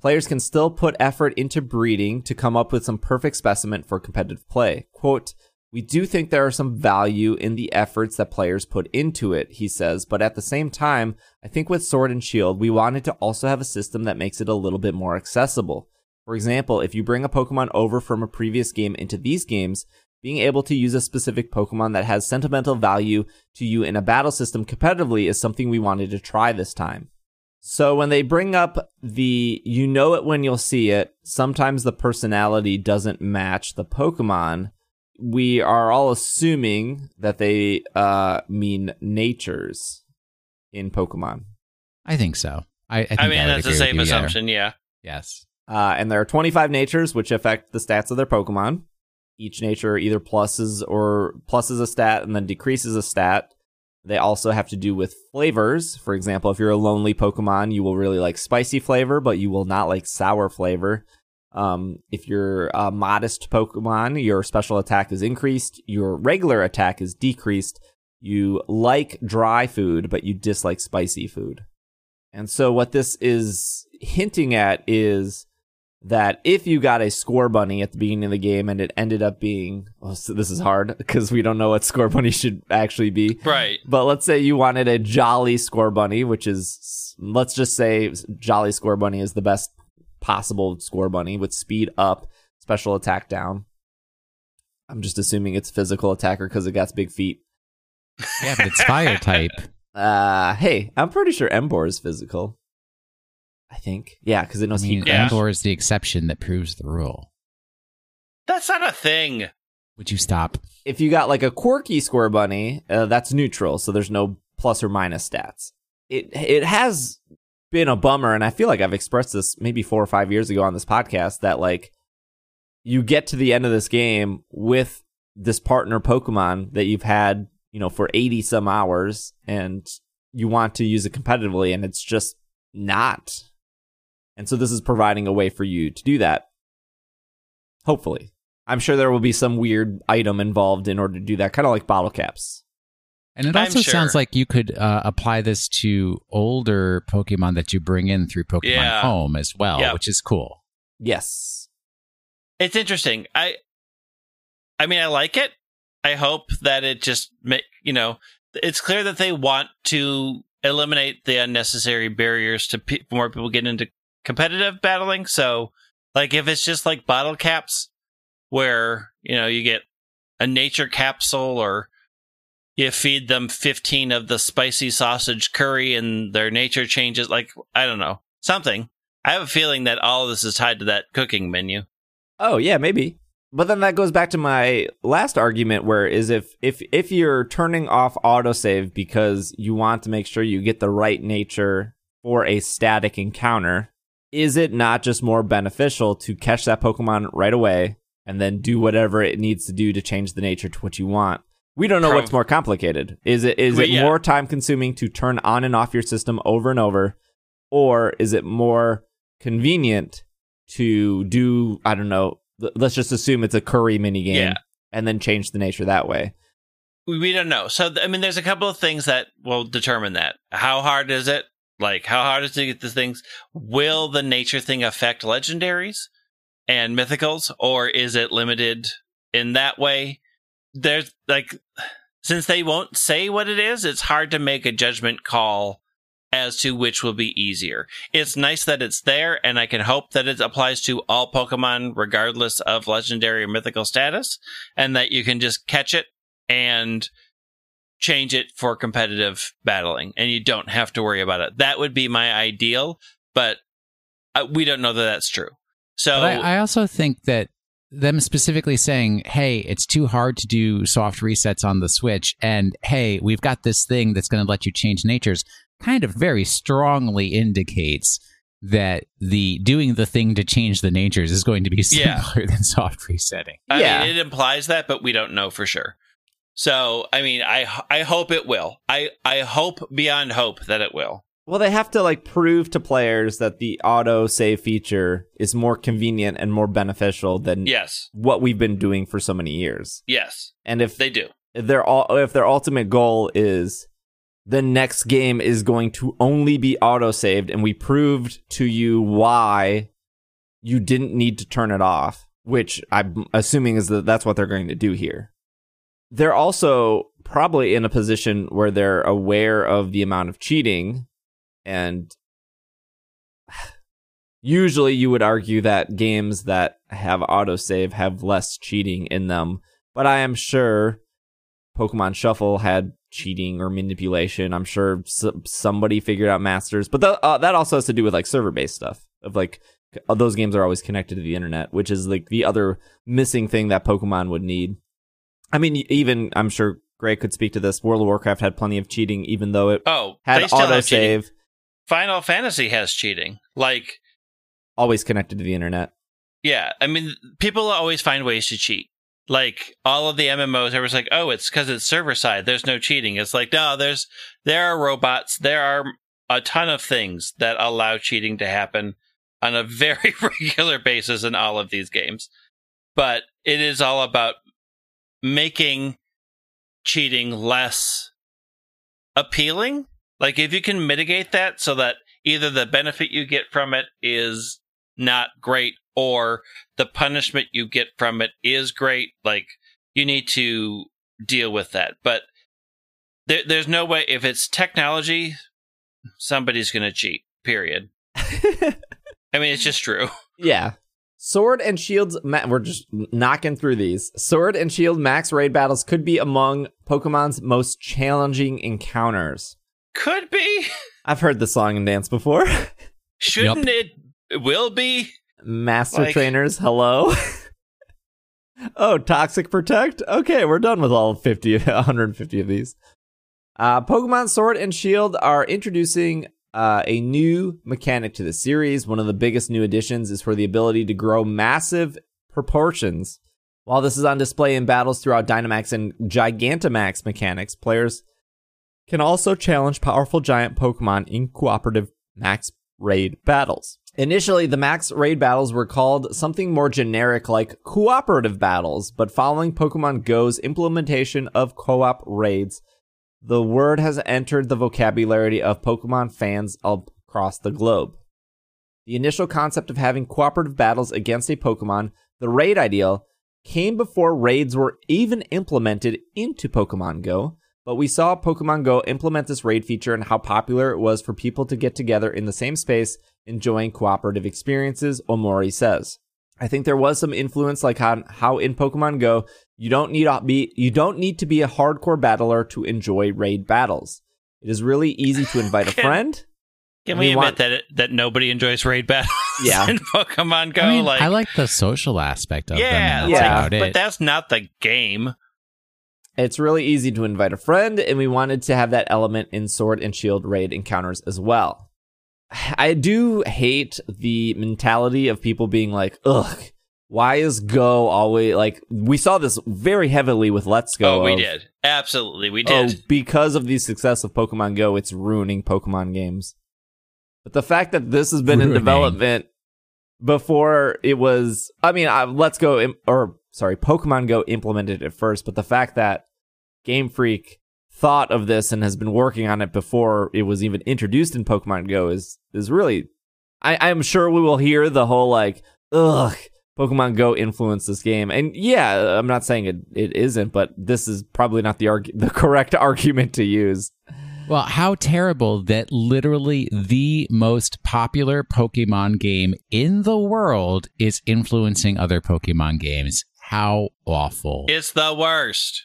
players can still put effort into breeding to come up with some perfect specimen for competitive play. Quote, we do think there are some value in the efforts that players put into it, he says, but at the same time, I think with Sword and Shield, we wanted to also have a system that makes it a little bit more accessible. For example, if you bring a Pokemon over from a previous game into these games, being able to use a specific Pokemon that has sentimental value to you in a battle system competitively is something we wanted to try this time. So when they bring up the you know it when you'll see it, sometimes the personality doesn't match the Pokemon. We are all assuming that they uh, mean natures in Pokemon. I think so. I, I, think I mean, would that's a agree with safe assumption. Yeah. Yes. Uh, and there are 25 natures which affect the stats of their Pokemon. Each nature either pluses or pluses a stat and then decreases a stat. They also have to do with flavors. For example, if you're a lonely Pokemon, you will really like spicy flavor, but you will not like sour flavor. Um, if you're a modest Pokemon, your special attack is increased, your regular attack is decreased. You like dry food, but you dislike spicy food. And so, what this is hinting at is that if you got a Scorbunny at the beginning of the game and it ended up being, well, so this is hard because we don't know what Scorbunny should actually be. Right. But let's say you wanted a jolly Scorbunny, which is, let's just say jolly Scorbunny is the best possible Scorbunny with speed up, special attack down. I'm just assuming it's physical attacker because it got big feet. Yeah, but it's fire type. Uh, hey, I'm pretty sure Emboar is physical. I think. Yeah, because it I knows mean, heat. Yeah. Endor is the exception that proves the rule. That's not a thing. Would you stop? If you got like a quirky Scorbunny, uh, that's neutral, so there's no plus or minus stats. It it has been a bummer, and I feel like I've expressed this maybe four or five years ago on this podcast that like you get to the end of this game with this partner Pokemon that you've had, you know, for 80 some hours and you want to use it competitively and it's just not. And so this is providing a way for you to do that. Hopefully. I'm sure there will be some weird item involved in order to do that, kind of like bottle caps. And it I'm also sounds like you could uh, apply this to older Pokemon that you bring in through Pokemon Yeah. Home as well, Yeah. which is cool. Yes. It's interesting. I, I mean, I like it. I hope that it just, ma- you know, it's clear that they want to eliminate the unnecessary barriers to pe- more people get into competitive battling. So, like, if it's just like bottle caps, where you know you get a nature capsule or you feed them 15 of the spicy sausage curry and their nature changes like i don't know something i have a feeling that all of this is tied to that cooking menu Oh yeah, maybe. But then that goes back to my last argument where is if if if you're turning off autosave because you want to make sure you get the right nature for a static encounter, is it not just more beneficial to catch that Pokemon right away and then do whatever it needs to do to change the nature to what you want? We don't know Prob- what's more complicated. Is it is it yeah. more time consuming to turn on and off your system over and over, or is it more convenient to do I don't know. Let's just assume it's a curry mini game, Yeah. and then change the nature that way. we we don't know so i mean there's a couple of things that will determine that how hard is it like how hard is it to get the things will the nature thing affect legendaries and mythicals or is it limited in that way there's like since they won't say what it is it's hard to make a judgment call as to which will be easier it's nice that it's there and i can hope that it applies to all pokemon regardless of legendary or mythical status and that you can just catch it and change it for competitive battling, and you don't have to worry about it. That would be my ideal, but uh, we don't know that that's true. So I, I also think that them specifically saying, "Hey, it's too hard to do soft resets on the Switch," and "Hey, we've got this thing that's going to let you change natures," kind of very strongly indicates that the doing the thing to change the natures is going to be Yeah. simpler than soft resetting. I Yeah. mean, it implies that, but we don't know for sure. So, I mean, I I hope it will. I I hope beyond hope that it will. Well, they have to like prove to players that the auto save feature is more convenient and more beneficial than Yes, what we've been doing for so many years. yes, And if they do. if their all if their ultimate goal is the next game is going to only be auto saved and we proved to you why you didn't need to turn it off which i'm assuming is that that's what they're going to do here they're also probably in a position where they're aware of the amount of cheating and usually you would argue that games that have autosave have less cheating in them but i am sure pokemon shuffle had cheating or manipulation. I'm sure s- somebody figured out masters but th- uh, that also has to do with like server based stuff of like uh, those games are always connected to the internet which is like the other missing thing that pokemon would need. I mean even i'm sure greg could speak to this world of warcraft had plenty of cheating even though it Oh, had autosave Final Fantasy has cheating. Like, always connected to the internet yeah, I mean, people always find ways to cheat. Like all of the MMOs, everyone's like, "Oh, it's because it's server side. There's no cheating." It's like, no, there's there are robots. There are a ton of things that allow cheating to happen on a very regular basis in all of these games. But it is all about making cheating less appealing. Like if you can mitigate that so that either the benefit you get from it is not great or the punishment you get from it is great, like you need to deal with that. But there, there's no way if it's technology, somebody's going to cheat. Period. I mean, it's just true. Yeah. Sword and Shield's ma- we're just knocking through these. Sword and Shield max raid battles could be among Pokemon's most challenging encounters. Could be. I've heard the song and dance before. Shouldn't it? It will be. Master Like- trainers, hello. oh, Toxic Protect. Okay, we're done with all 50 150 of these. Uh, Pokemon Sword and Shield are introducing uh, a new mechanic to the series. One of the biggest new additions is for the ability to grow massive proportions. While this is on display in battles throughout Dynamax and Gigantamax mechanics, players can also challenge powerful giant Pokemon in cooperative max raid battles. Initially, the max raid battles were called something more generic like cooperative battles, but following Pokemon Go's implementation of co-op raids, the word has entered the vocabulary of Pokemon fans across the globe. The initial concept of having cooperative battles against a Pokemon, the raid ideal, came before raids were even implemented into Pokemon Go, but we saw Pokemon Go implement this raid feature and how popular it was for people to get together in the same space enjoying cooperative experiences, Omori says. I think there was some influence like how, how in Pokemon Go you don't need to be you don't need to be a hardcore battler to enjoy raid battles. It is really easy to invite a friend. Can We we, admit want- that it, that nobody enjoys raid battles Yeah. in Pokemon Go? I mean, like, I like the social aspect of yeah, them. and Yeah. Like, but it. that's not the game. It's really easy to invite a friend, and we wanted to have that element in Sword and Shield raid encounters as well. I do hate the mentality of people being like, ugh, why is Go always like we saw this very heavily with Let's Go. oh, we of, did. Absolutely, we Oh, did. because of the success of Pokemon Go, it's ruining Pokemon games. But the fact that this has been in development before it was, I mean, uh, Let's Go, or sorry, Pokemon Go implemented it first, but the fact that Game Freak thought of this and has been working on it before it was even introduced in Pokemon Go is is really, I, I'm sure we will hear the whole like, ugh, Pokemon Go influenced this game, and yeah, I'm not saying it, it isn't, but this is probably not the argu- the correct argument to use. Well, how terrible that literally the most popular Pokemon game in the world is influencing other Pokemon games. How awful. It's the worst.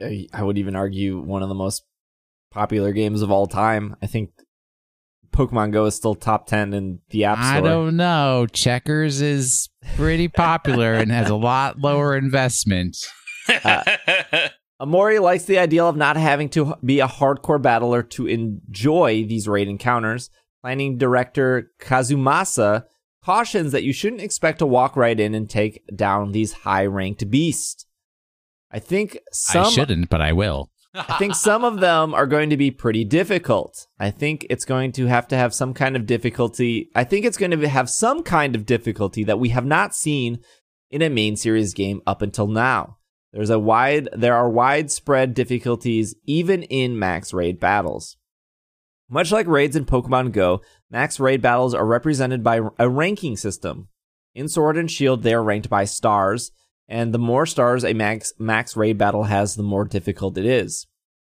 I, I would even argue one of the most popular games of all time. I think Pokemon Go is still top 10 in the App Store. I don't know. Checkers is pretty popular and has a lot lower investment. Uh, Omori likes the ideal of not having to be a hardcore battler to enjoy these raid encounters. Planning director Kazumasa cautions that you shouldn't expect to walk right in and take down these high ranked beasts. I think some I shouldn't, but I will. I think some of them are going to be pretty difficult. I think it's going to have to have some kind of difficulty. I think it's going to have some kind of difficulty that we have not seen in a main series game up until now. There's a wide there are widespread difficulties even in max raid battles. Much like raids in Pokemon Go, max raid battles are represented by a ranking system. In Sword and Shield, they are ranked by stars, and the more stars a max max raid battle has, the more difficult it is.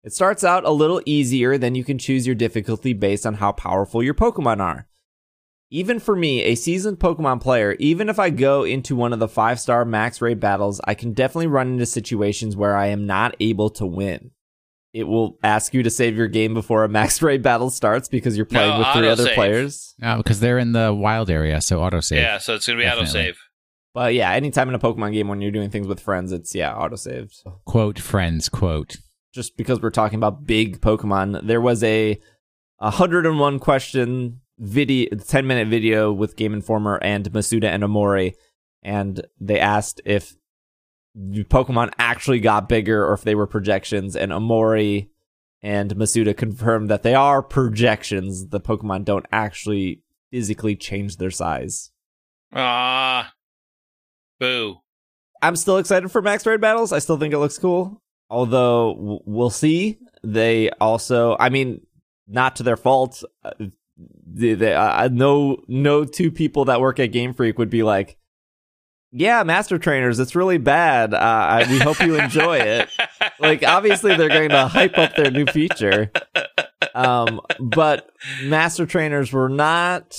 It starts out a little easier, then you can choose your difficulty based on how powerful your Pokemon are. Even for me, a seasoned Pokemon player, even if I go into one of the 5-star max raid battles, I can definitely run into situations where I am not able to win. It will ask you to save your game before a max raid battle starts because you're playing No, with three other autosave. players. No, because they're in the wild area, so autosave. yeah, so it's gonna be Definitely. autosave. But yeah, anytime in a Pokemon game when you're doing things with friends, it's yeah, autosave. So Quote friends, quote. just because we're talking about big Pokemon, there was a 101 question video, 10 minute video with Game Informer and Masuda and Omori, and they asked if Pokemon actually got bigger or if they were projections, and Omori and Masuda confirmed that they are projections. The Pokemon don't actually physically change their size. Ah, boo. I'm still excited for Max Raid battles. I still think it looks cool. Although we'll see. They also, I mean, not to their fault. Uh, they, they, uh, no, no two people that work at Game Freak would be like, "Yeah, Master Trainers, it's really bad. Uh, I, we hope you enjoy it." like, obviously, they're going to hype up their new feature. Um, but Master Trainers were not.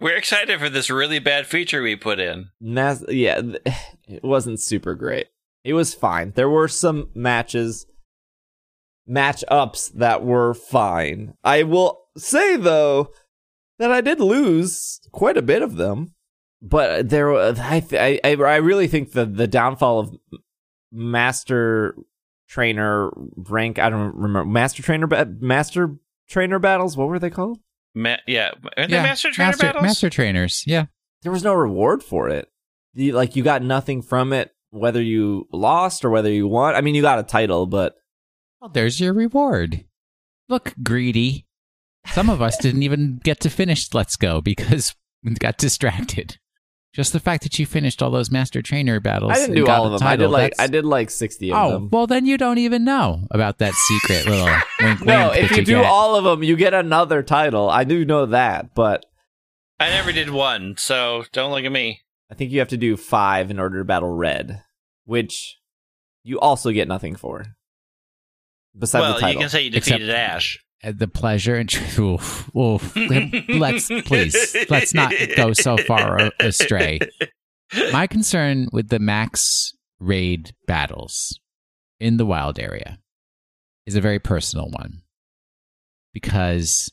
We're excited for this really bad feature we put in. Nas- yeah, it wasn't super great. It was fine. There were some matches, matchups that were fine. I will say though that I did lose quite a bit of them, but there, I, th- I, I I really think the the downfall of master trainer rank. I don't remember master trainer, ba- master trainer battles. What were they called? Ma- yeah, aren't Yeah, they master trainer master, battles? master trainers. Yeah. there was no reward for it. You, like you got nothing from it, whether you lost or whether you won. I mean, you got a title, but Well, there's your reward. Look, greedy. Some of us didn't even get to finish Let's Go because we got distracted. Just the fact that you finished all those master trainer battles. I didn't do all a of them. I did like that's- I did like sixty of Oh, them. well, then you don't even know about that secret little wink no, wink if that you do get. all of them, you get another title. I do know that, but I never did one, so don't look at me. I think you have to do five in order to battle Red, which you also get nothing for. Besides well, the you can say you Except- defeated Ash. Uh, the pleasure and tr- oof, oof. let's please let's not go so far astray. My concern with the max raid battles in the wild area is a very personal one because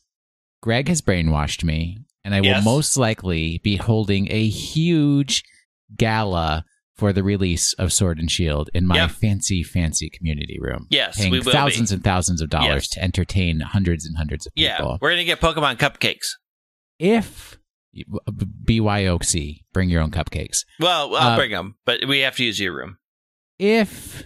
Greg has brainwashed me, and I Yes. will most likely be holding a huge gala for the release of Sword and Shield in my Yep. fancy, fancy community room. Yes, paying we will thousands be. and thousands of dollars Yes. to entertain hundreds and hundreds of people. Yeah, we're gonna get Pokemon cupcakes. If BYOC, bring your own cupcakes. Well, I'll Uh, bring them, but we have to use your room. if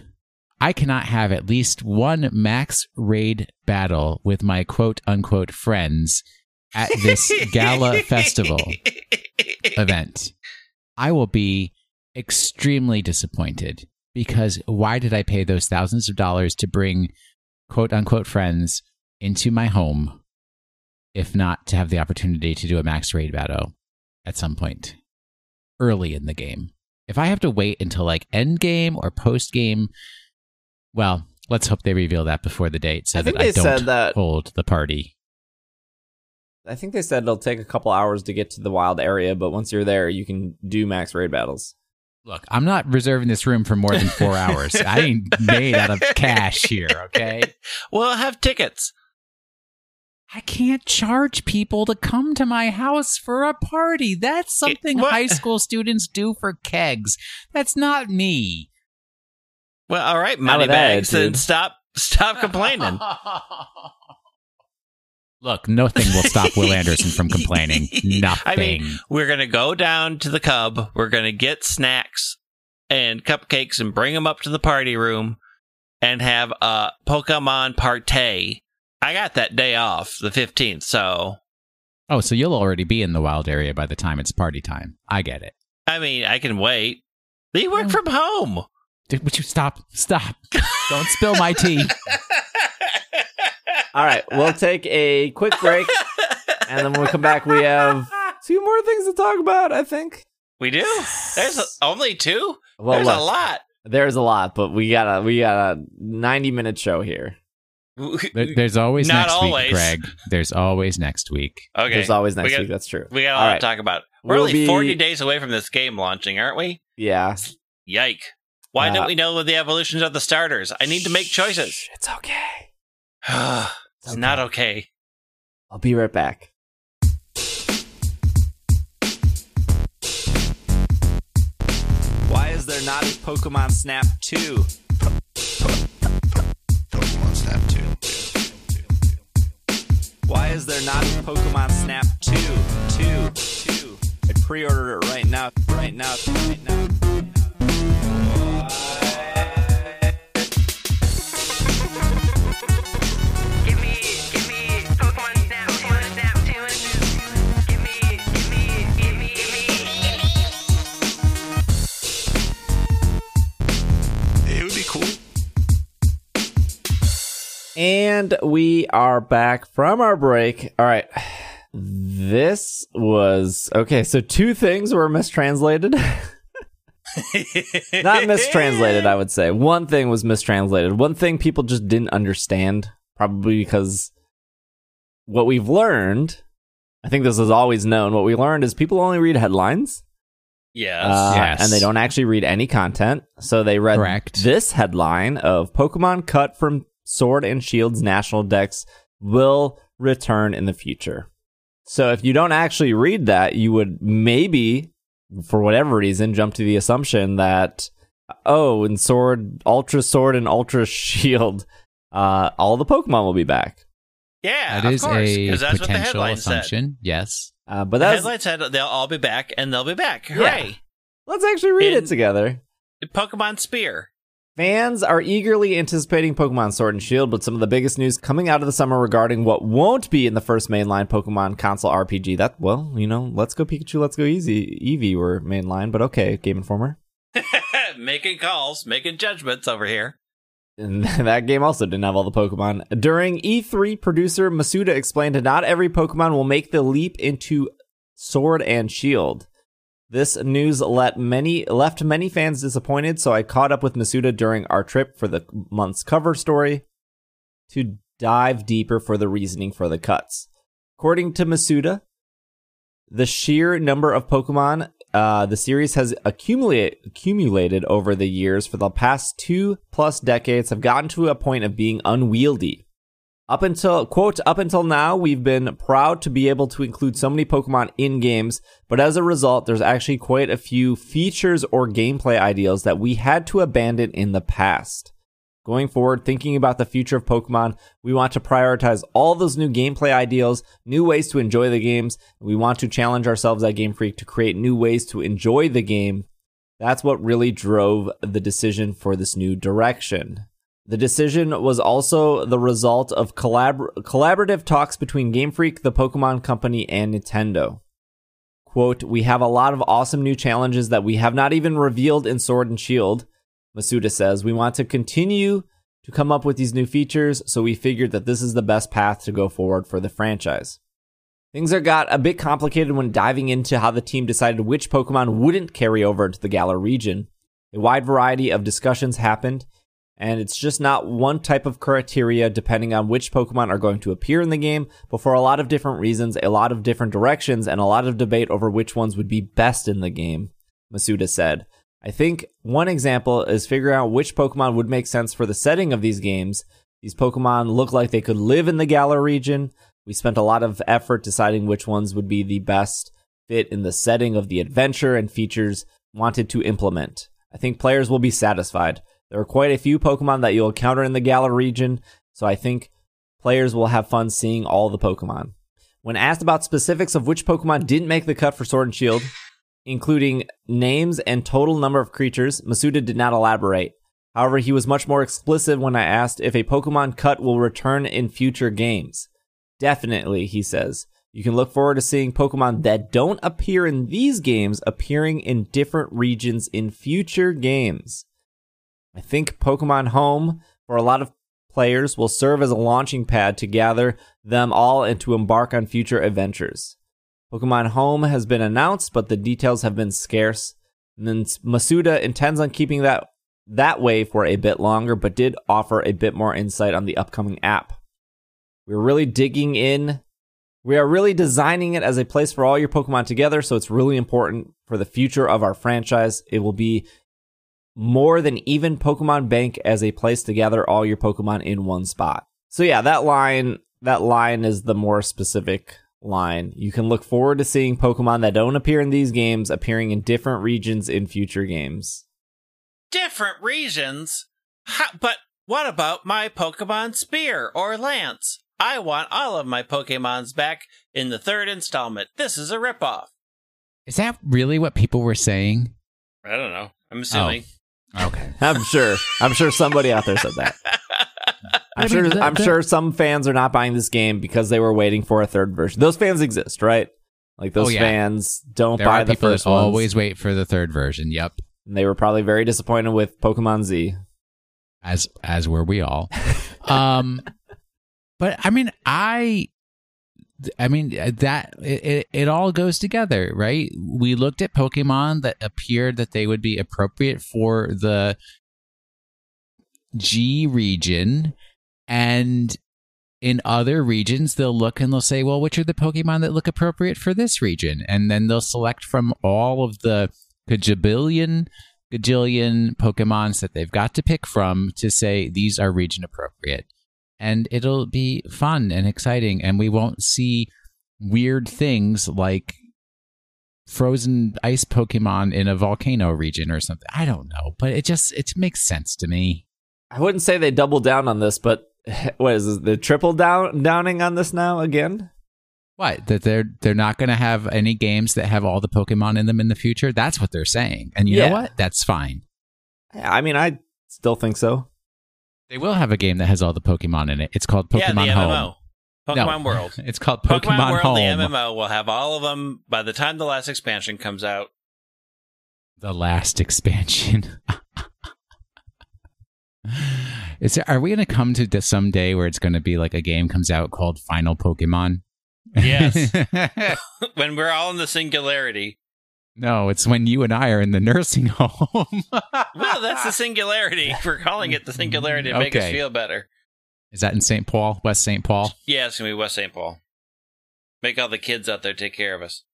I cannot have at least one max raid battle with my quote unquote friends at this gala festival event, I will be extremely disappointed because why did I pay those thousands of dollars to bring quote unquote friends into my home if not to have the opportunity to do a max raid battle at some point early in the game? If I have to wait until like end game or post game, well, let's hope they reveal that before the date so I that I don't said that. hold the party. I think they said it'll take a couple hours to get to the wild area, but once you're there, you can do max raid battles. Look, I'm not reserving this room for more than four hours. I ain't made out of cash here, okay? We'll have tickets. I can't charge people to come to my house for a party. That's something what? high school students do for kegs. That's not me. Well, all right, Not money bags, and stop stop complaining. Look, nothing will stop Will Anderson from complaining. Nothing. I mean, we're gonna go down to the Cub. We're gonna get snacks and cupcakes and bring them up to the party room and have a Pokemon party. I got that day off, the fifteenth. So oh, so you'll already be in the wild area by the time it's party time. I get it. I mean, I can wait. Mm. work from home. Dude, would you stop? Stop. Don't spill my tea. All right, we'll take a quick break, and then when we come back, we have two more things to talk about. I think. We do. There's only two. Well, There's look, a lot. there's a lot, but we got a we got a ninety minute show here. There's always Not next always. week, Greg. There's always next week. Okay. There's always next got, week. That's true. We got a lot right. to talk about. We're We'll only be- 40 days away from this game launching, aren't we? Yeah, Yike. Why Uh, don't we know the evolutions of the starters? I need to make choices. it's okay. It's not okay. I'll be right back. Why is there not a Pokemon Snap 2? Pokemon Snap 2. Why is there not a Pokemon Snap 2? 2. 2. I pre-ordered it right now. Right now. Right now. And we are back from our break. All right. This was okay. So two things were mistranslated. Not mistranslated, I would say. One thing was mistranslated. One thing people just didn't understand, probably because what we've learned, I think this is always known. What we learned is people only read headlines. Yes. Uh, Yes. And they don't actually read any content. So they read Correct. this headline of Pokemon cut from Sword and Shield's national dex will return in the future. So if you don't actually read that, you would maybe, for whatever reason, jump to the assumption that, oh, in Sword, Ultra Sword, and Ultra Shield, uh, all the Pokemon will be back. yeah, That of is course, a 'cause that's what the potential headline said. assumption. Yes. Uh, but The that's headline said they'll all be back, and they'll be back. Hooray! let's actually read In- it together. Pokemon Spear. Fans are eagerly anticipating Pokemon Sword and Shield, but some of the biggest news coming out of the summer regarding what won't be in the first mainline Pokemon console RPG. That, well, you know, Let's Go Pikachu, Let's Go Easy, Eevee were mainline, but okay, Game Informer. making calls, making judgments over here. And that game also didn't have all the Pokemon. During E3, producer Masuda explained that not every Pokemon will make the leap into Sword and Shield. This news let many left many fans disappointed, so I caught up with Masuda during our trip for the month's cover story to dive deeper for the reasoning for the cuts. According to Masuda, the sheer number of Pokemon uh, the series has accumulate, accumulated over the years for the past two plus decades have gotten to a point of being unwieldy. Up until, quote, up until now, we've been proud to be able to include so many Pokemon in games, but as a result, there's actually quite a few features or gameplay ideals that we had to abandon in the past. Going forward, thinking about the future of Pokemon, we want to prioritize all those new gameplay ideals, new ways to enjoy the games. We want to challenge ourselves at Game Freak to create new ways to enjoy the game. That's what really drove the decision for this new direction. The decision was also the result of collabor- collaborative talks between Game Freak, the Pokemon Company, and Nintendo. Quote, We have a lot of awesome new challenges that we have not even revealed in Sword and Shield. Masuda says, We want to continue to come up with these new features, so we figured that this is the best path to go forward for the franchise. Things are got a bit complicated when diving into how the team decided which Pokemon wouldn't carry over into the Galar region. A wide variety of discussions happened, and it's just not one type of criteria depending on which Pokemon are going to appear in the game, but for a lot of different reasons, a lot of different directions, and a lot of debate over which ones would be best in the game, Masuda said. I think one example is figuring out which Pokemon would make sense for the setting of these games. These Pokemon look like they could live in the Galar region. We spent a lot of effort deciding which ones would be the best fit in the setting of the adventure and features wanted to implement. I think players will be satisfied. There are quite a few Pokemon that you'll encounter in the Galar region, so I think players will have fun seeing all the Pokemon. When asked about specifics of which Pokemon didn't make the cut for Sword and Shield, including names and total number of creatures, Masuda did not elaborate. However, he was much more explicit when I asked if a Pokemon cut will return in future games. Definitely, he says. You can look forward to seeing Pokemon that don't appear in these games appearing in different regions in future games. I think Pokemon Home, for a lot of players, will serve as a launching pad to gather them all and to embark on future adventures. Pokemon Home has been announced, but the details have been scarce. And then Masuda intends on keeping that that way for a bit longer, but did offer a bit more insight on the upcoming app. We're really digging in. We are really designing it as a place for all your Pokemon together, so it's really important for the future of our franchise. It will be more than even Pokemon Bank as a place to gather all your Pokemon in one spot. So yeah, that line that line is the more specific line. You can look forward to seeing Pokemon that don't appear in these games appearing in different regions in future games. Different regions? Ha, but what about my Pokemon Spear or Lance? I want all of my Pokemons back in the third installment. This is a ripoff. Is that really what people were saying? I don't know. I'm assuming. Oh. Okay. I'm sure. I'm sure somebody out there said that. I'm sure. mean, the- I'm the- sure some fans are not buying this game because they were waiting for a third version. Those fans exist, right? Like those Oh, yeah. fans don't There buy are the people first that ones. always wait for the third version. Yep. And they were probably very disappointed with Pokemon Z. As as were we all. um but I mean I I mean uh, that it, it, it all goes together, right? We looked at Pokemon that appeared that they would be appropriate for the G region and in other regions they'll look and they'll say, "Well, which are the Pokemon that look appropriate for this region?" And then they'll select from all of the gajillion gajillion Pokemons that they've got to pick from to say these are region appropriate. And it'll be fun and exciting, and we won't see weird things like frozen ice Pokemon in a volcano region or something. I don't know, but it just it makes sense to me. I wouldn't say they double down on this, but what is this, the triple down downing on this now again? What that they're they're not going to have any games that have all the Pokemon in them in the future? That's what they're saying, and you Yeah. know what? That's fine. I mean, I still think so. They will have a game that has all the Pokemon in it. It's called Pokemon yeah, the Home. MMO. Pokemon No, World. It's called Pokemon, Pokemon, World, Home. the MMO, will have all of them by the time the last expansion comes out. The last expansion. Is there, are we going to come to this someday where it's going to be like a game comes out called Final Pokemon? Yes. when we're all in the singularity. No, it's when you and I are in the nursing home. Well, that's the singularity. We're calling it the singularity to make us feel better. Is that in St. Paul, West St. Paul? Yeah, it's gonna be West St. Paul. Make all the kids out there take care of us.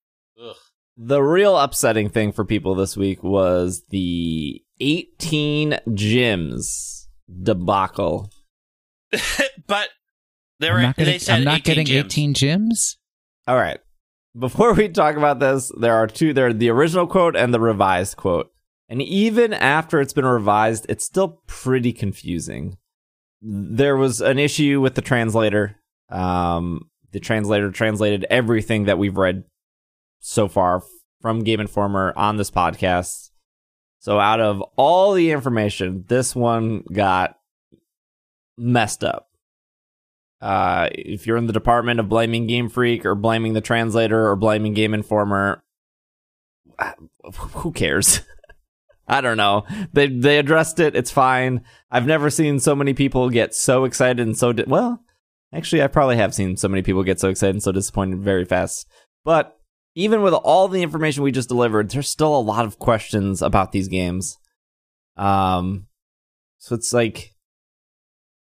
Ugh. The real upsetting thing for people this week was the 18 gyms debacle. but they I'm were not, gonna- they said I'm not 18 getting gyms. 18 gyms. All right. Before we talk about this, there are two there are the original quote and the revised quote. And even after it's been revised, it's still pretty confusing. There was an issue with the translator. Um, the translator translated everything that we've read so far from Game Informer on this podcast. So out of all the information, this one got messed up. Uh, if you're in the department of blaming Game Freak or blaming the translator or blaming Game Informer, who cares? I don't know. They they addressed it. It's fine. I've never seen so many people get so excited and so di- well. Actually, I probably have seen so many people get so excited and so disappointed very fast. But even with all the information we just delivered, there's still a lot of questions about these games. Um, so it's like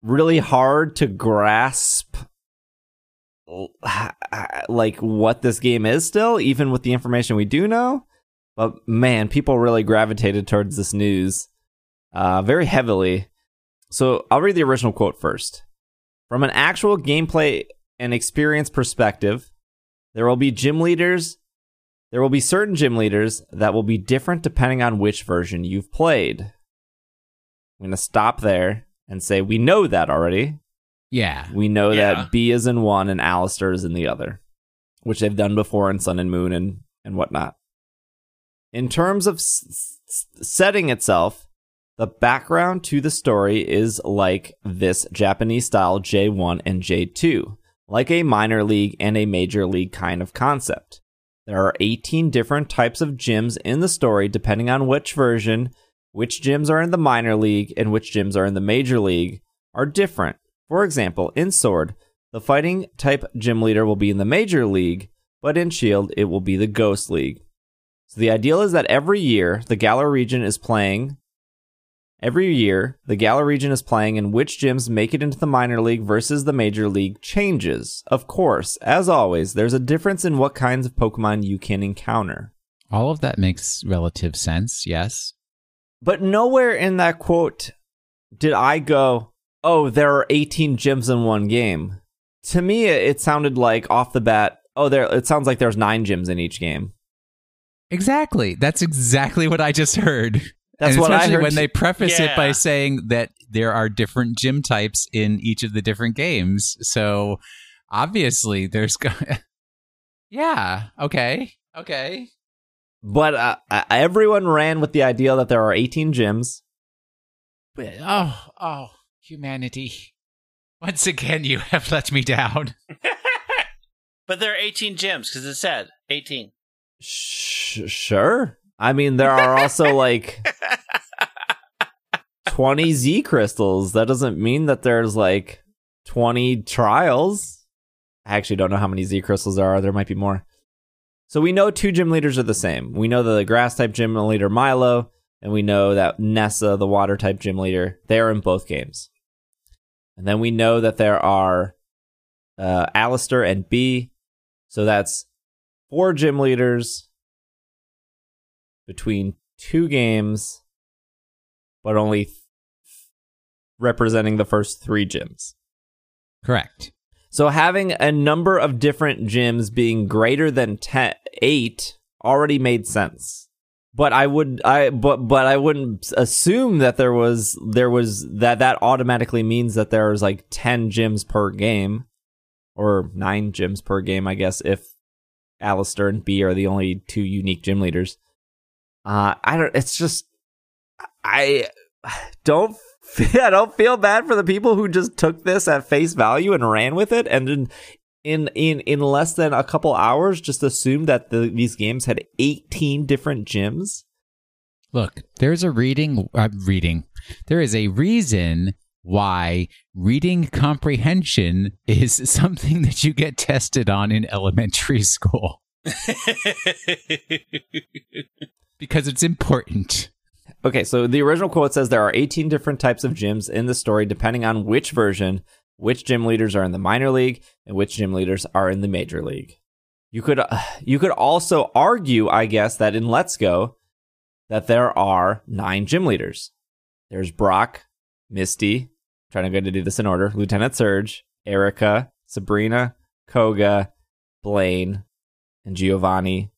really hard to grasp like what this game is still even with the information we do know But man, people really gravitated towards this news uh, very heavily. So I'll read the original quote first. From an actual gameplay and experience perspective, there will be gym leaders. There will be certain gym leaders that will be different depending on which version you've played. I'm going to stop there and say we know that already. Yeah. We know Yeah. that Bea is in one and Allister is in the other, which they've done before in Sun and Moon and, and whatnot. In terms of s- s- setting itself, the background to the story is like this Japanese style J1 and J2, like a minor league and a major league kind of concept. There are 18 different types of gyms in the story depending on which version, which gyms are in the minor league and which gyms are in the major league are different. For example, in Sword, the fighting type gym leader will be in the major league, but in Shield, it will be the Ghost League. So the ideal is that every year the Galar region is playing. Every year, the Galar region is playing, and which gyms make it into the minor league versus the major league changes. Of course, as always, there's a difference in what kinds of Pokemon you can encounter. All of that makes relative sense. Yes. But nowhere in that quote did I go, oh, there are 18 gyms in one game. To me, it it sounded like off the bat, oh, there. it sounds like there's nine gyms in each game. Exactly. That's exactly what I just heard. That's and what I heard when they preface it by saying that there are different gym types in each of the different games. So obviously there's go- Yeah, okay. Okay. But uh, everyone ran with the idea that there are 18 gyms. But, oh, oh, humanity. Once again you have let me down. But there are 18 gyms because it said 18. Sh- sure. I mean, there are also like 20 Z crystals. That doesn't mean that there's like 20 trials. I actually don't know how many Z crystals there are. There might be more. So we know two gym leaders are the same. We know that the grass type gym leader Milo, and we know that Nessa, the water type gym leader, they are in both games. And then we know that there are uh, Allister and Bea. So that's four gym leaders between two games, but only th- representing the first three gyms. Correct. So having a number of different gyms being greater than 10, 8 already made sense. But I would I but but I wouldn't assume that there was there was that that automatically means that there's like 10 gyms per game or 9 gyms per game I guess if Allister and Bea are the only two unique gym leaders. Uh I don't it's just I don't I don't feel bad for the people who just took this at face value and ran with it and in in in, in less than a couple hours just assumed that the, these games had 18 different gyms. Look, there's a reading uh, reading. There is a reason why reading comprehension is something that you get tested on in elementary school because it's important. Okay, so the original quote says there are 18 different types of gyms in the story depending on which version, which gym leaders are in the minor league and which gym leaders are in the major league. You could you could also argue, I guess, that in Let's Go that there are 9 gym leaders. There's Brock, Misty, trying to go to do this in order, Lieutenant Surge, Erika, Sabrina, Koga, Blaine, and Giovanni,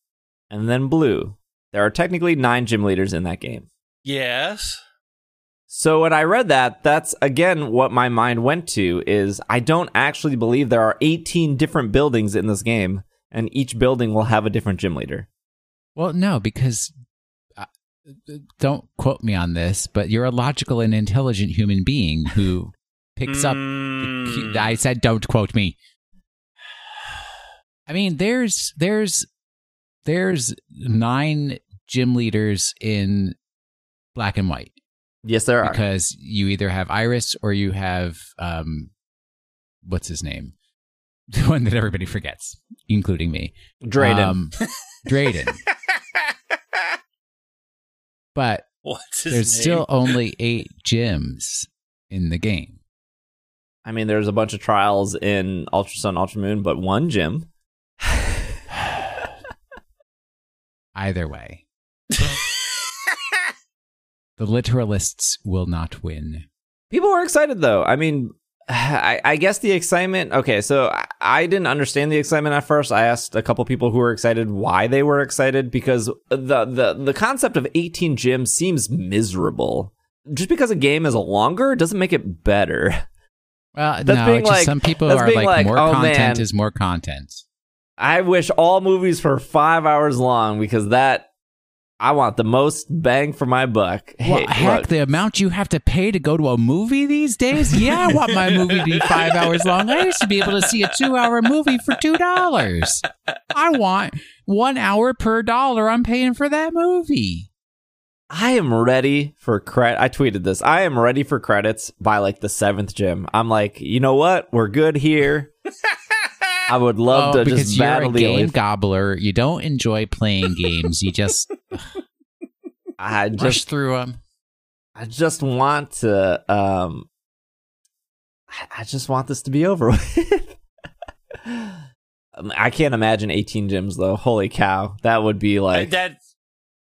and then Blue. There are technically 9 gym leaders in that game. Yes. So when I read that, that's again what my mind went to is I don't actually believe there are 18 different buildings in this game and each building will have a different gym leader. Well, no, because uh, don't quote me on this, but you're a logical and intelligent human being who picks up. Mm. I said, don't quote me. I mean, there's there's there's nine gym leaders in black and white Yes, there are. because you either have Iris or you have um, what's his name, the one that everybody forgets, including me. Drayden. Um, Drayden. But What's his there's name? still only eight gyms in the game. I mean, there's a bunch of trials in Ultra Sun, Ultra Moon, but one gym. Either way, The literalists will not win. People were excited though. I mean, I, I guess the excitement. Okay, so I, I didn't understand the excitement at first. I asked a couple people who were excited why they were excited because the the the concept of 18 gyms seems miserable. Just because a game is longer doesn't make it better. Well, That's no, like- some people are like, like, more oh, content man. is more content. I wish all movies were five hours long because that I want the most bang for my buck. Well, heck, look, the amount you have to pay to go to a movie these days? Yeah, I want my movie to be five hours long. I used to be able to see a two hour movie for two dollars. I want one hour per dollar I'm paying for that movie. I am ready for credit. I tweeted this. I am ready for credits by like the seventh gym. I'm like, you know what? We're good here. I would love oh, to because just you're battle a game elite. gobbler. You don't enjoy playing games. You just I rush just, through them. I just want to. Um, I- I just want this to be over with. Um, I can't imagine 18 gyms though. Holy cow, that would be like. That's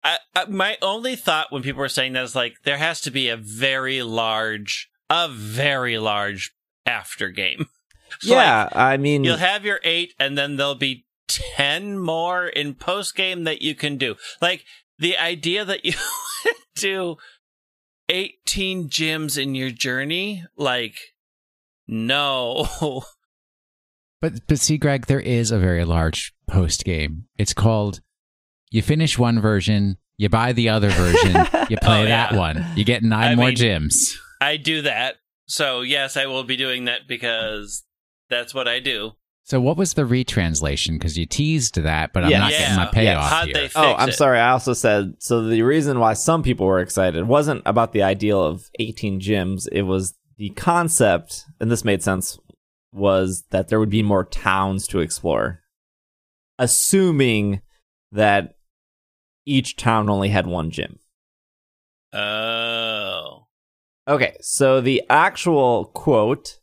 I, I, my only thought when people were saying that is like there has to be a very large, a very large after game. So, like, yeah, I mean, you'll have your eight, and then there'll be ten more in post game that you can do. Like the idea that you do eighteen gyms in your journey, like no. But but see, Greg, there is a very large post game. It's called you finish one version, you buy the other version, you play Oh, that one. You get nine I more mean- gyms. I do that. So yes, I will be doing that because that's what I do. So what was the retranslation? Because you teased that, but I'm Yeah. not getting my Yeah. payoff How'd here. Oh, I'm it? sorry. I also said so. The reason why some people were excited wasn't about the ideal of 18 gyms. It was the concept, and this made sense, was that there would be more towns to explore, assuming that each town only had one gym. Oh. Okay, so the actual quote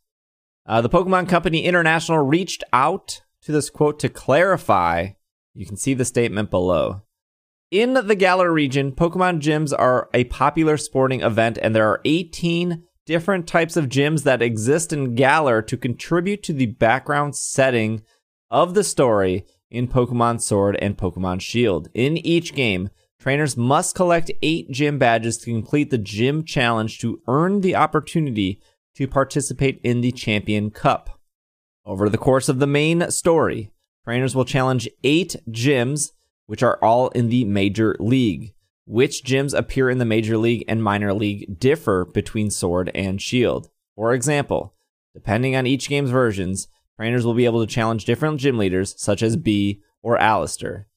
uh, the Pokemon Company International reached out to this quote to clarify. You can see the statement below. In the Galar region, Pokemon gyms are a popular sporting event, and there are 18 different types of gyms that exist in Galar to contribute to the background setting of the story in Pokemon Sword and Pokemon Shield. In each game, trainers must collect eight gym badges to complete the gym challenge to earn the opportunity to participate in the Champion Cup. Over the course of the main story, trainers will challenge eight gyms, which are all in the Major League. Which gyms appear in the Major League and Minor League differ between Sword and Shield. For example, depending on each game's versions, trainers will be able to challenge different gym leaders, such as Bea or Allister.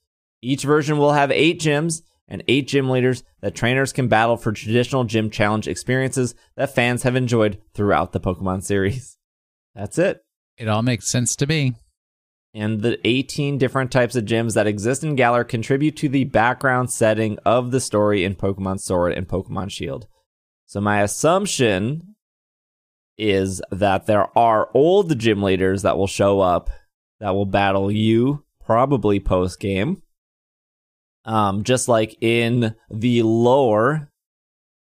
Each version will have eight gyms and eight gym leaders that trainers can battle for traditional gym challenge experiences that fans have enjoyed throughout the Pokemon series. That's it. It all makes sense to me. And the 18 different types of gyms that exist in Galar contribute to the background setting of the story in Pokemon Sword and Pokemon Shield. So my assumption is that there are old gym leaders that will show up that will battle you probably post game. Um, just like in the lore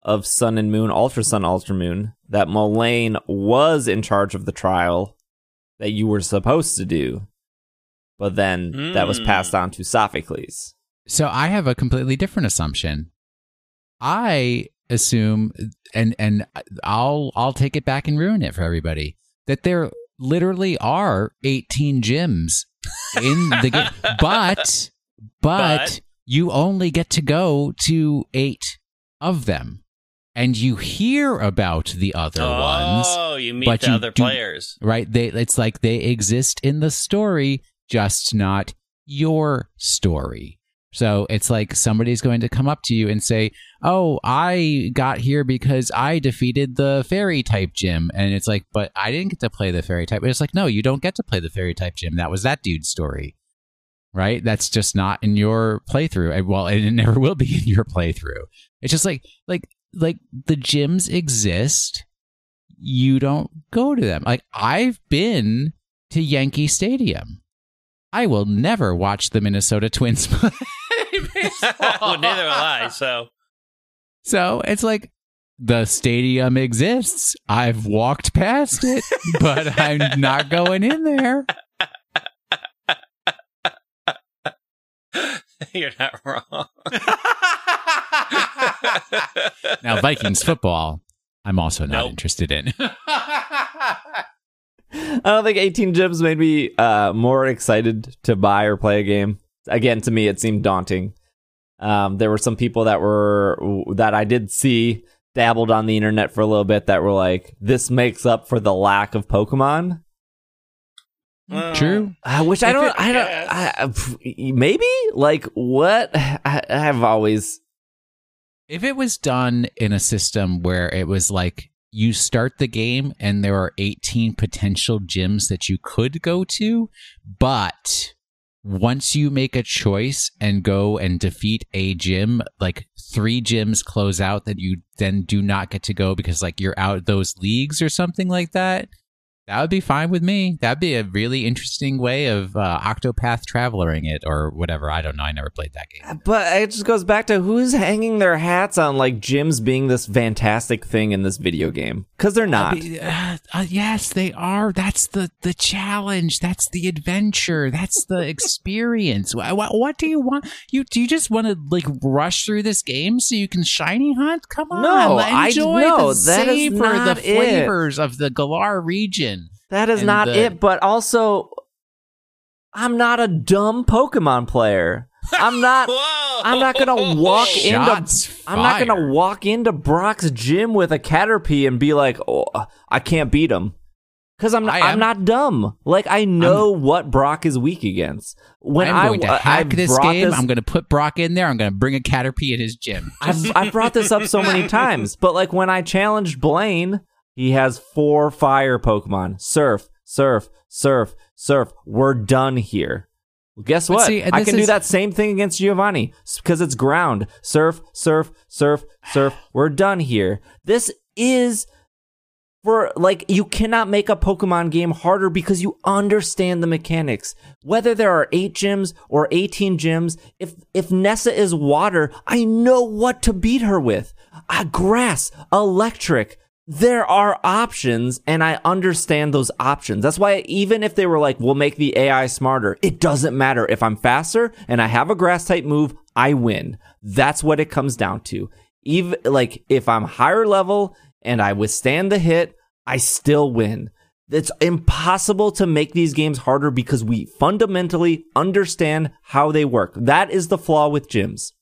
of Sun and Moon, Ultra Sun, Ultra Moon, that Molayne was in charge of the trial that you were supposed to do, but then that was Mm. passed on to Sophocles. So I have a completely different assumption. I assume, and and I'll I'll take it back and ruin it for everybody that there literally are 18 gyms in the game, but, but But- you only get to go to eight of them, and you hear about the other oh, ones Oh, you meet but the you other do- players. right? They it's like they exist in the story, just not your story. So it's like somebody's going to come up to you and say, "Oh, I got here because I defeated the fairy type gym," and it's like, "But I didn't get to play the fairy type." But it's like, "No, you don't get to play the fairy type gym. That was that dude's story." Right? That's just not in your playthrough. Well, and it never will be in your playthrough. It's just like like like the gyms exist you don't go to them. Like I've been to Yankee Stadium. I will never watch the Minnesota Twins play well, neither will I. So So it's like the stadium exists. I've walked past it, but I'm not going in there. you're not wrong. Now, Vikings football, I'm also not Nope. interested in. I don't think 18 gyms made me uh, more excited to buy or play a game. Again, to me, it seemed daunting. Um, there were some people that were that I did see dabbled on the internet for a little bit that were like, "This makes up for the lack of Pokemon." True. Uh, which I don't, I don't, I, I- pff, maybe like what I, I have always If it was done in a system where it was like you start the game and there are 18 potential gyms that you could go to, but once you make a choice and go and defeat a gym, like three gyms close out that you then do not get to go because like you're out those leagues or something like that. That would be fine with me. That'd be a really interesting way of uh, Octopath Travelering it or whatever. I don't know. I never played that game. But it just goes back to who's hanging their hats on like gyms being this fantastic thing in this video game because they're not. Mean, uh, uh, yes, they are. That's the the challenge. That's the adventure. That's the experience. what, what, do you want? You do you just want to like rush through this game so you can shiny hunt? Come on, No, let- I- enjoy no, the that is savor, the it. flavors of the Galar region. That is and not the- it. But also, I'm not a dumb Pokemon player. I'm not. I'm not gonna walk into. Shots I'm not gonna walk into Brock's gym with a Caterpie and be like, "Oh, I can't beat him," because I'm. I I'm not dumb. Like I know what Brock is weak against. When I'm I, going to I hack this brought game. this- I'm going to put Brock in there. I'm going to bring a Caterpie in his gym. I've, I've brought this up so many times, but like when I challenged Blaine, he has four fire Pokemon Surf, Surf, Surf, Surf. We're done here. Well, guess what? see, I can do that same thing against Giovanni because it's ground. Surf, Surf, Surf, Surf. We're done here. This is for like you cannot make a Pokemon game harder because you understand the mechanics. Whether there are eight gyms or eighteen gyms, if if Nessa is water, I know what to beat her with. Uh, grass, electric. There are options, and I understand those options. That's why even if they were like, "We'll make the AI smarter," it doesn't matter. If I'm faster and I have a grass type move, I win. That's what it comes down to. Even like if I'm higher level and I withstand the hit, I still win. It's impossible to make these games harder because we fundamentally understand how they work. That is the flaw with gyms.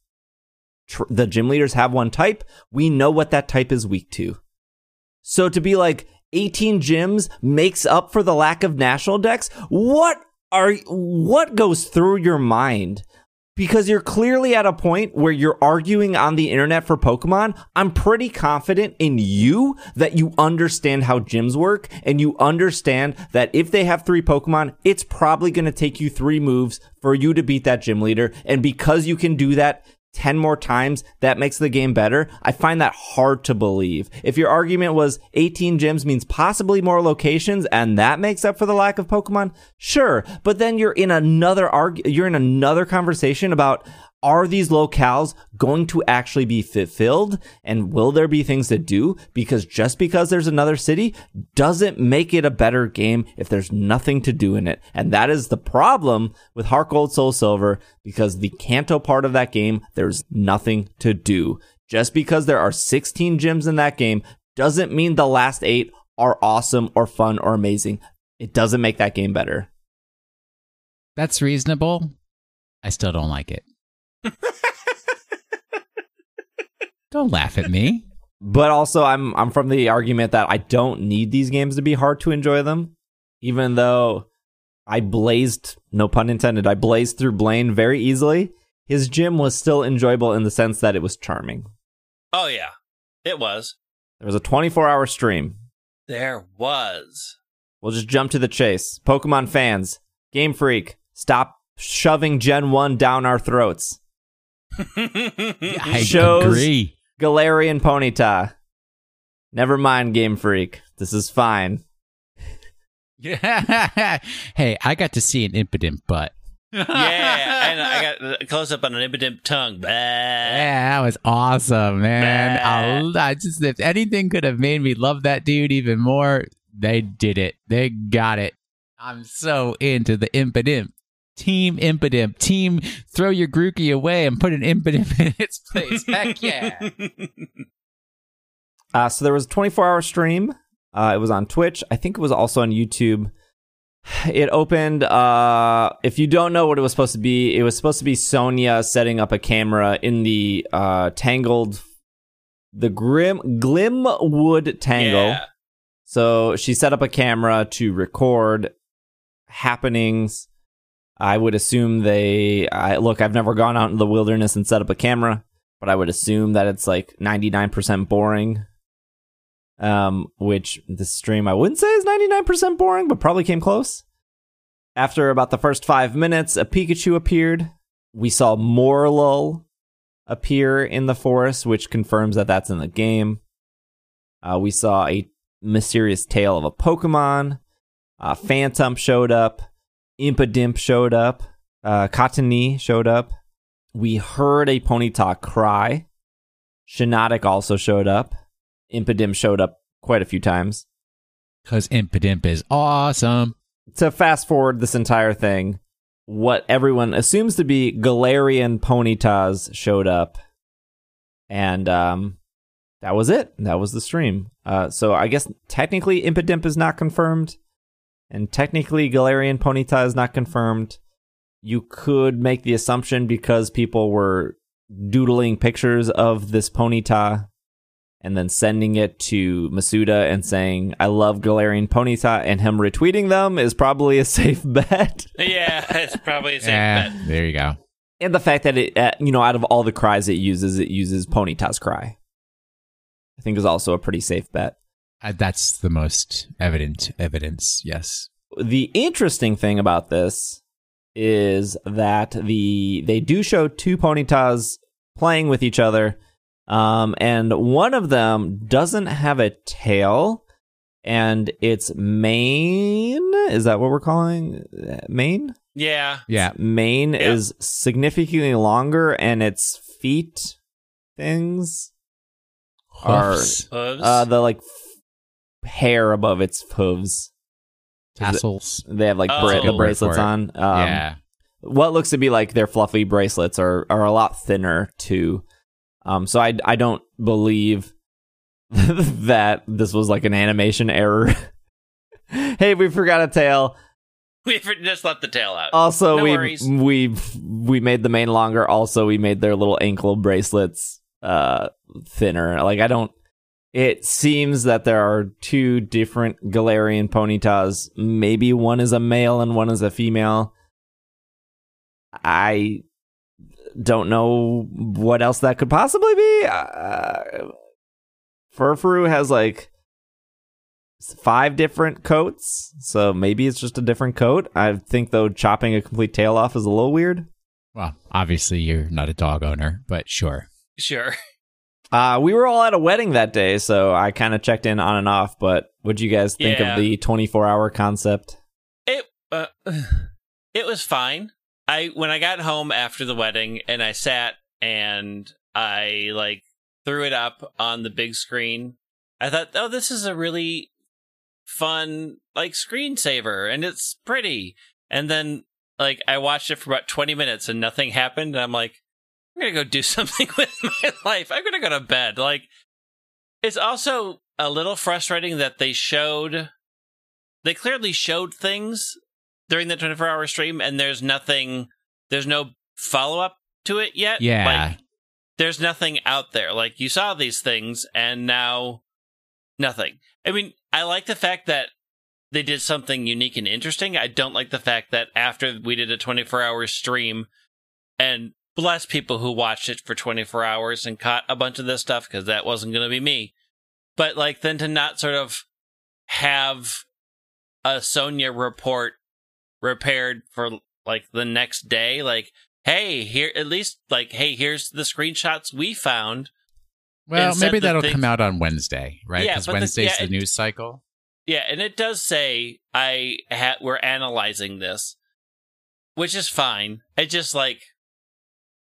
Tr- the gym leaders have one type. We know what that type is weak to. So to be like 18 gyms makes up for the lack of national dex, what are what goes through your mind? Because you're clearly at a point where you're arguing on the internet for Pokemon. I'm pretty confident in you that you understand how gyms work and you understand that if they have three Pokemon, it's probably going to take you three moves for you to beat that gym leader. And because you can do that 10 more times, that makes the game better. I find that hard to believe. If your argument was 18 gyms means possibly more locations and that makes up for the lack of Pokemon, sure. But then you're in another arg- you're in another conversation about are these locales going to actually be fulfilled and will there be things to do? Because just because there's another city doesn't make it a better game if there's nothing to do in it. And that is the problem with Heart Gold Soul Silver because the Kanto part of that game, there's nothing to do. Just because there are 16 gyms in that game doesn't mean the last eight are awesome or fun or amazing. It doesn't make that game better. That's reasonable. I still don't like it. don't laugh at me. But also, I'm I'm from the argument that I don't need these games to be hard to enjoy them, even though I blazed, no pun intended, I blazed through Blaine very easily. His gym was still enjoyable in the sense that it was charming. Oh yeah, it was. There was a 24 hour stream. There was. We'll just jump to the chase. Pokemon fans, Game Freak, stop shoving Gen 1 down our throats. I Shows- agree. Galarian Ponyta. Never mind, Game Freak. This is fine. Yeah. hey, I got to see an Impidimp butt. yeah, and I got a close up on an Impidimp tongue. Bah. Yeah, that was awesome, man. I, I just if anything could have made me love that dude even more, they did it. They got it. I'm so into the impidimp. Team impidimp. Team throw your Grookey away and put an impidimp in its place. Heck yeah. Uh, so there was a 24 hour stream. Uh, it was on Twitch. I think it was also on YouTube. It opened. Uh, if you don't know what it was supposed to be, it was supposed to be Sonia setting up a camera in the uh, tangled, the grim Glimwood tangle. Yeah. So she set up a camera to record happenings. I would assume they. I look. I've never gone out in the wilderness and set up a camera, but I would assume that it's like ninety nine percent boring. Um, which this stream I wouldn't say is ninety nine percent boring, but probably came close. After about the first five minutes, a Pikachu appeared. We saw Morelull appear in the forest, which confirms that that's in the game. Uh, we saw a mysterious tail of a Pokemon. Uh, Phantump showed up. Impidimp showed up. Uh, Katani showed up. We heard a Ponyta cry. Shiinotic also showed up. Impidimp showed up quite a few times. Because impidimp is awesome. To fast forward this entire thing, what everyone assumes to be Galarian Ponytas showed up. And um, that was it. That was the stream. Uh, so I guess technically Impidimp is not confirmed, and technically Galarian Ponyta is not confirmed. You could make the assumption because people were doodling pictures of this Ponyta and then sending it to Masuda and saying, I love Galarian Ponyta, and him retweeting them is probably a safe bet. yeah, it's probably a safe Yeah, bet. there you go. and the fact that it, uh, you know, out of all the cries it uses, it uses Ponyta's cry. I think is also a pretty safe bet. Uh, that's the most evident evidence. Yes. the interesting thing about this is that the they do show two ponytas playing with each other um and one of them doesn't have a tail and its mane is that what we're calling uh, mane Yeah. Yeah. mane Yeah. is significantly longer and its feet things Are- Hoofs, Hooves. uh the like f- hair above its hooves tassels. they have like Oh. bra- the bracelets on um, yeah. what looks to be like their fluffy bracelets are are a lot thinner too. Um, so I I don't believe that this was like an animation error. hey, we forgot a tail. we just left the tail out. Also, No we worries. we we made the mane longer. Also, we made their little ankle bracelets uh thinner. Like I don't. It seems that there are two different Galarian Ponytas. Maybe one is a male and one is a female. I don't know what else that could possibly be. Uh, Furfrou has like five different coats, so maybe it's just a different coat. I think though chopping a complete tail off is a little weird. Well, obviously you're not a dog owner, but sure. Sure. Uh, we were all at a wedding that day, so I kind of checked in on and off. But what do you guys think Yeah. of the 24 hour concept? It uh, it was fine. I when I got home after the wedding and I sat and I like threw it up on the big screen. I thought, "Oh, this is a really fun like screensaver and it's pretty." And then like I watched it for about 20 minutes and nothing happened and I'm like, I'm to go do something with my life. I'm to go to bed. Like it's also a little frustrating that they showed they clearly showed things during the 24 hour stream and there's nothing there's no follow up to it yet Yeah. like there's nothing out there like you saw these things and now nothing i mean i like the fact that they did something unique and interesting i don't like the fact that after we did a 24 hour stream and bless people who watched it for 24 hours and caught a bunch of this stuff because that wasn't going to be me but like then to not sort of have a Sonia report repaired for like the next day. Like, hey, here at least like, hey, here's the screenshots we found. Well, maybe that'll thing- come out on Wednesday, right? Yeah, Because the- Wednesday's yeah, the it- news cycle. Yeah, and it does say I ha- we're analyzing this, which is fine. It just like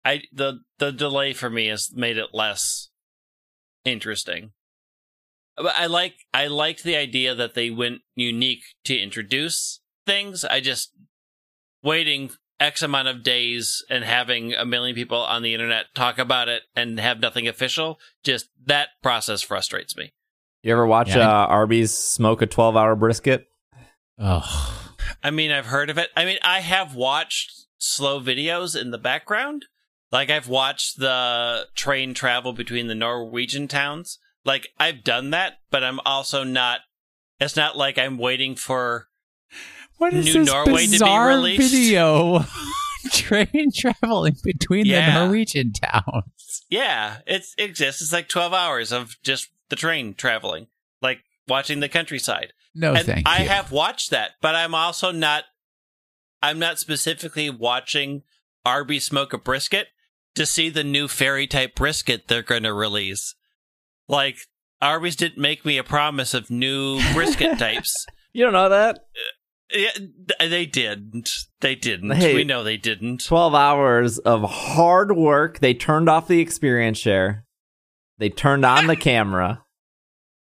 I the the delay for me has made it less interesting. But I like I liked the idea that they went unique to introduce things. I just waiting X amount of days and having a million people on the internet talk about it and have nothing official, just that process frustrates me. You ever watch Yeah, uh, Arby's smoke a 12 hour brisket? Oh, I mean, I've heard of it. I mean, I have watched slow videos in the background. Like I've watched the train travel between the Norwegian towns. Like I've done that, but I'm also not. It's not like I'm waiting for. what is New this Norway to be bizarre released? video? Train traveling between Yeah. the Norwegian towns. Yeah, it's, it exists. It's like 12 hours of just the train traveling, like watching the countryside. No, and thank I you. have watched that, but I'm also not. I'm not specifically watching Arby smoke a brisket to see the new fairy type brisket they're going to release. Like Arby's didn't make me a promise of new brisket types. You don't know that? Uh, yeah, they didn't. They didn't. Hey. we know they didn't. 12 hours of hard work. They turned off the experience share. They turned on the camera.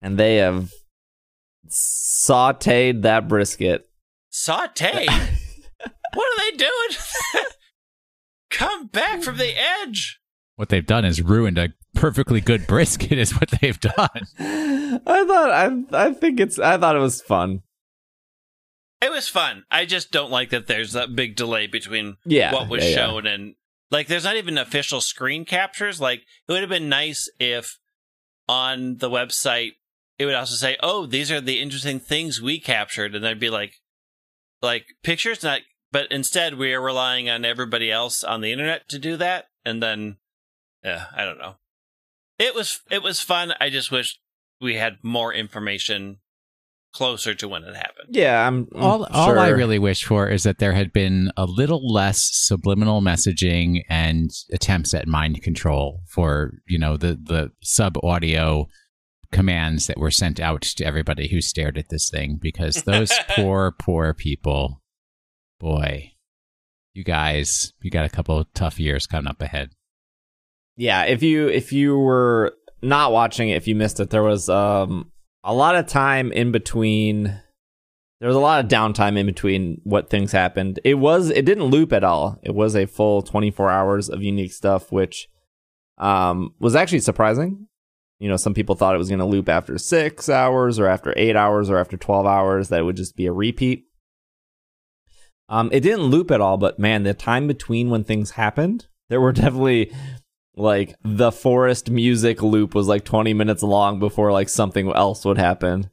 And they have sauteed that brisket. Saute. what are they doing? Come back from the edge. What they've done is ruined a perfectly good brisket. Is what they've done. I thought I I think it's I thought it was fun. It was fun. I just don't like that there's that big delay between Yeah, what was yeah, yeah. shown and like there's not even official screen captures. Like it would have been nice if on the website it would also say, "Oh, these are the interesting things we captured," and there'd be like like pictures. Not, but instead we are relying on everybody else on the internet to do that, and then yeah, I don't know. It was it was fun. I just wish we had more information closer to when it happened. Yeah, I'm all, I'm all I really wish for is that there had been a little less subliminal messaging and attempts at mind control for you know the the sub audio commands that were sent out to everybody who stared at this thing because those poor poor people boy you guys you got a couple of tough years coming up ahead Yeah, if you if you were not watching it, if you missed it, there was um a lot of time in between. There was a lot of downtime in between what things happened. It was it didn't loop at all. It was a full 24 hours of unique stuff, which um was actually surprising. You know, some people thought it was going to loop after six hours or after eight hours or after 12 hours. That it would just be a repeat. Um, it didn't loop at all, but man, the time between when things happened, there were definitely like the forest music loop was like 20 minutes long before like something else would happen.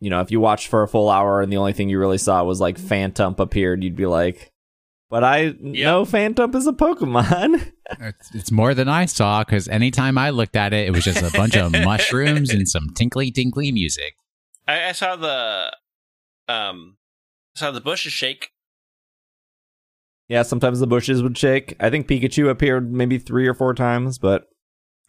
You know, if you watched for a full hour and the only thing you really saw was like Phantump appeared, you'd be like, but I know Phantump is a Pokemon. it's, it's more than i saw because anytime i looked at it it was just a bunch of mushrooms and some tinkly tinkly music I, I saw the um saw the bushes shake. Yeah, sometimes the bushes would shake. I think Pikachu appeared maybe three or four times, but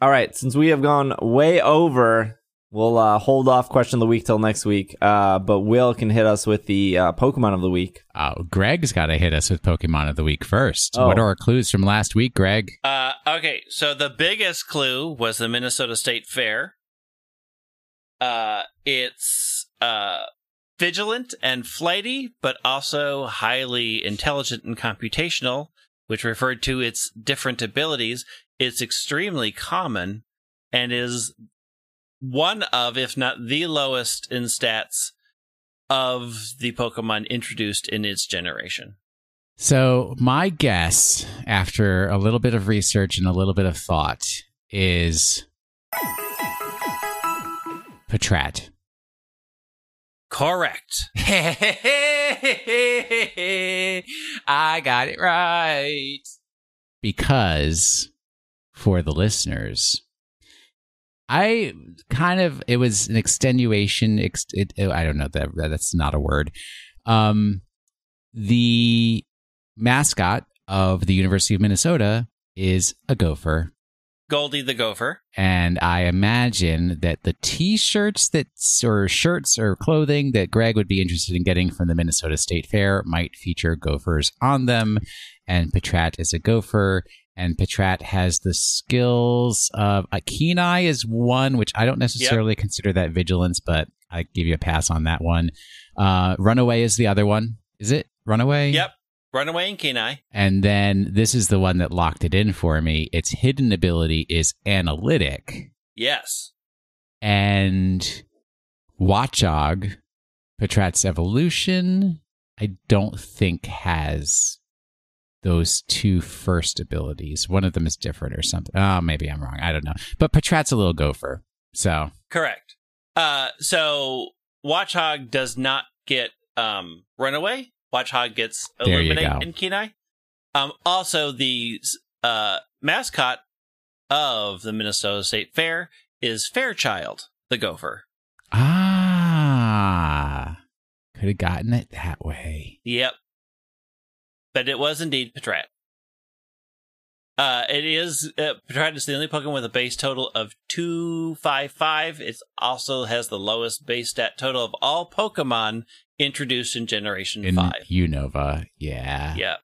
all right, since we have gone way over, we'll uh, hold off question of the week till next week. Uh, but Will can hit us with the uh, Pokemon of the week. Oh, Greg's got to hit us with Pokemon of the Week first. Oh. What are our clues from last week, Greg? Uh okay, so the biggest clue was the Minnesota State Fair. Uh it's uh vigilant and flighty, but also highly intelligent and computational, which referred to its different abilities. It's extremely common and is one of, if not the lowest in stats of the Pokemon introduced in its generation. So, my guess, after a little bit of research and a little bit of thought, is Patrat. Correct. I got it right. Because for the listeners, I kind of it was an extenuation. Ex, it, I don't know that that's not a word. Um, the mascot of the University of Minnesota is a gopher, Goldie the Gopher. And I imagine that the t-shirts that or shirts or clothing that Greg would be interested in getting from the Minnesota State Fair might feature gophers on them. And Patrat is a gopher. And Patrat has the skills of a keen eye is one, which I don't necessarily consider that vigilance, but I give you a pass on that one. Uh, Runaway is the other one. Is it Runaway? Yep. Runaway and Keen Eye. And then this is the one that locked it in for me. Its hidden ability is analytic. Yes. And Watchog, Patrat's evolution, I don't think has those two first abilities. One of them is different or something. Oh, maybe I'm wrong. I don't know. But Patrat's a little gopher. So Correct. Uh, so Watchog does not get um, Runaway. Watchog gets There you Illuminate go. and Keen Eye. Um, also, the uh, mascot of the Minnesota State Fair is Fairchild, the gopher. ah, could have gotten it that way. Yep. But it was indeed Patrat. Uh, it is uh, Patrat is the only Pokemon with a base total of two five five. It also has the lowest base stat total of all Pokemon introduced in Generation In Five. Unova, yeah. Yeah.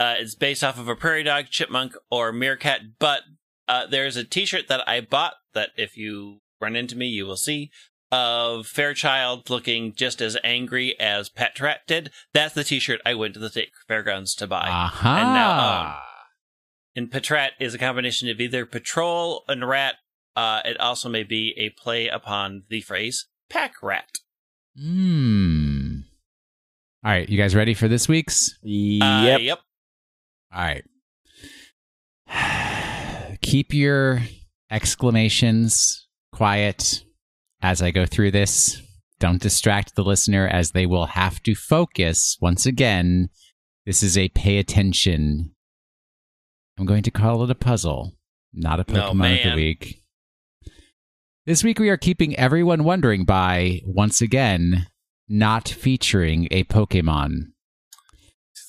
Uh, it's based off of a prairie dog, chipmunk, or meerkat, but uh, there's a t shirt that I bought that if you run into me, you will see of Fairchild looking just as angry as Patrat did. That's the t shirt I went to the state fairgrounds to buy. Aha. And now, um, And Patrat is a combination of either patrol and rat. Uh, it also may be a play upon the phrase pack rat. Hmm. All right, you guys ready for this week's? Uh, Yep. yep. All right. Keep your exclamations quiet as I go through this. Don't distract the listener as they will have to focus. Once again, this is a pay attention. I'm going to call it a puzzle, not a No, Pokemon of the week. This week we are keeping everyone wondering by, once again, not featuring a Pokemon.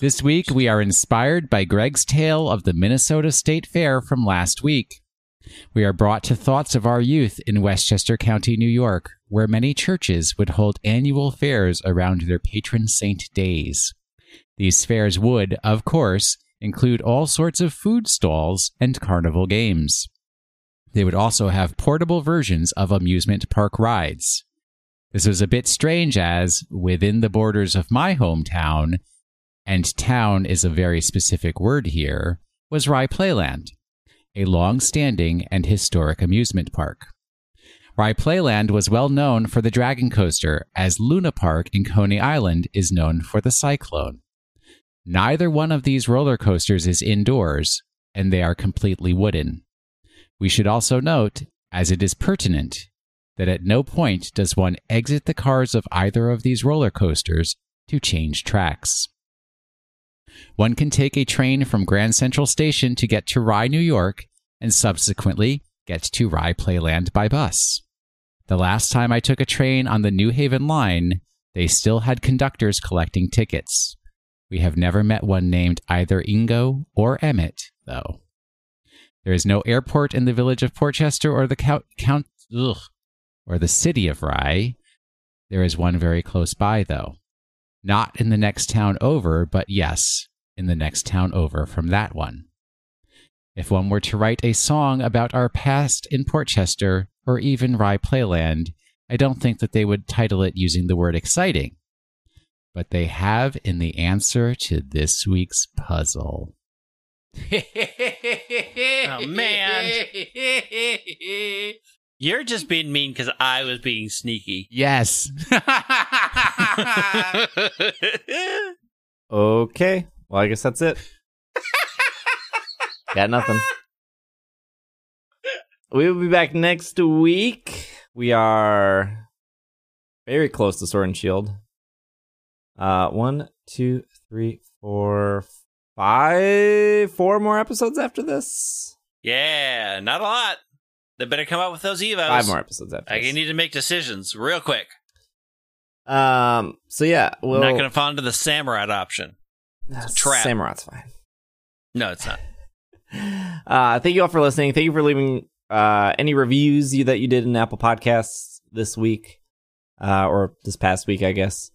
This week, we are inspired by Greg's tale of the Minnesota State Fair from last week. We are brought to thoughts of our youth in Westchester County, New York, where many churches would hold annual fairs around their patron saint days. These fairs would, of course, include all sorts of food stalls and carnival games. They would also have portable versions of amusement park rides. This was a bit strange as, within the borders of my hometown, and town is a very specific word here, was Rye Playland, a long standing and historic amusement park. Rye Playland was well known for the Dragon Coaster, as Luna Park in Coney Island is known for the Cyclone. Neither one of these roller coasters is indoors, and they are completely wooden. We should also note, as it is pertinent, that at no point does one exit the cars of either of these roller coasters to change tracks. One can take a train from Grand Central Station to get to Rye, New York, and subsequently get to Rye Playland by bus. The last time I took a train on the New Haven line, they still had conductors collecting tickets. We have never met one named either Ingo or Emmet, though. There is no airport in the village of Port Chester or the count, count ugh, or the city of Rye. There is one very close by, though. Not in the next town over, but yes, in the next town over from that one. If one were to write a song about our past in Port Chester or even Rye Playland, I don't think that they would title it using the word exciting. But they have in the answer to this week's puzzle. Oh, man. You're just being mean because I was being sneaky. Yes. Okay. Well, I guess that's it. Got nothing. We will be back next week. We are very close to Sword and Shield. Uh, one, two, three, four, five, four more episodes after this. yeah, not a lot. They better come out with those evos. Five more episodes after. I this. need to make decisions real quick. Um. So yeah, we'll. I'm not going to fall into the samurai option. Nah, a trap. Samurott's fine. No, it's not. uh, thank you all for listening. Thank you for leaving uh, any reviews you, that you did in Apple Podcasts this week uh, or this past week, I guess.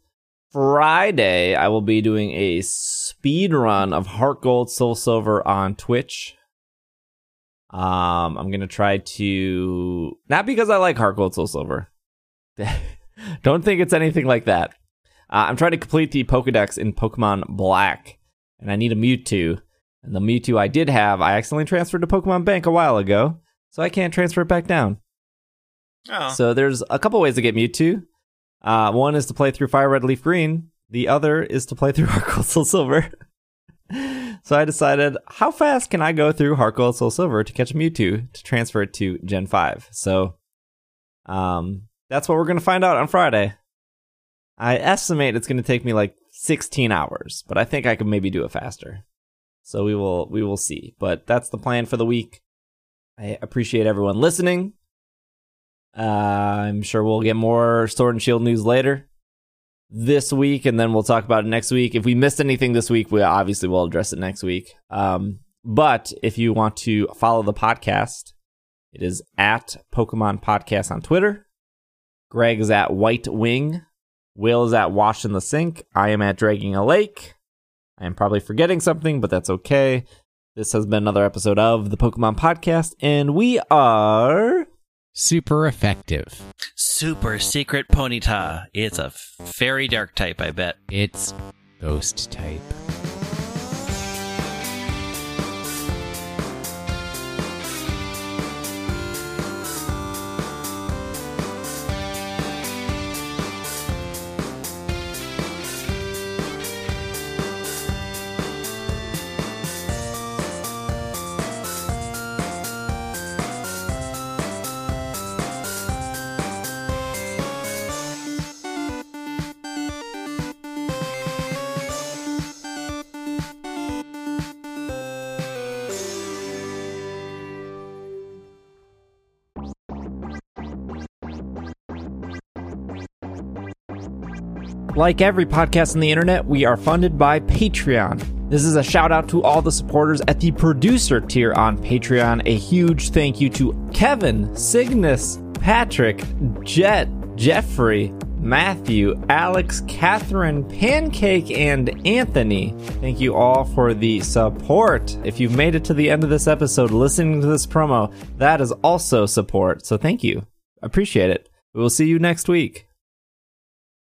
Friday, I will be doing a speed run of Heart Gold Soul Silver on Twitch. Um, I'm gonna try to not because I like Heart Gold Soul Silver. Don't think it's anything like that. Uh, I'm trying to complete the Pokedex in Pokemon Black, and I need a Mewtwo. And the Mewtwo I did have, I accidentally transferred to Pokemon Bank a while ago, so I can't transfer it back down. Oh, So there's a couple ways to get Mewtwo. Uh, one is to play through Fire Red Leaf Green. The other is to play through Gold Soul Silver. so I decided, how fast can I go through Gold Soul Silver to catch a Mewtwo to transfer it to Gen 5? So um, that's what we're going to find out on Friday. I estimate it's going to take me like 16 hours, but I think I could maybe do it faster. So we will we will see. But that's the plan for the week. I appreciate everyone listening. Uh, I'm sure we'll get more Sword and Shield news later this week, and then we'll talk about it next week. If we missed anything this week, we obviously will address it next week. Um, but if you want to follow the podcast, it is at Pokemon Podcast on Twitter. Greg is at White Wing. Will is at Wash in the Sink. I am at Dragging a Lake. I am probably forgetting something, but that's okay. This has been another episode of the Pokemon Podcast, and we are. Super effective. super secret Ponyta. It's a fairy dark type, I bet. It's ghost type. Like every podcast on the internet, we are funded by Patreon. This is a shout out to all the supporters at the producer tier on Patreon. A huge thank you to Kevin, Cygnus, Patrick, Jet, Jeffrey, Matthew, Alex, Catherine, Pancake, and Anthony. Thank you all for the support. If you've made it to the end of this episode listening to this promo, that is also support. So thank you. Appreciate it. We will see you next week.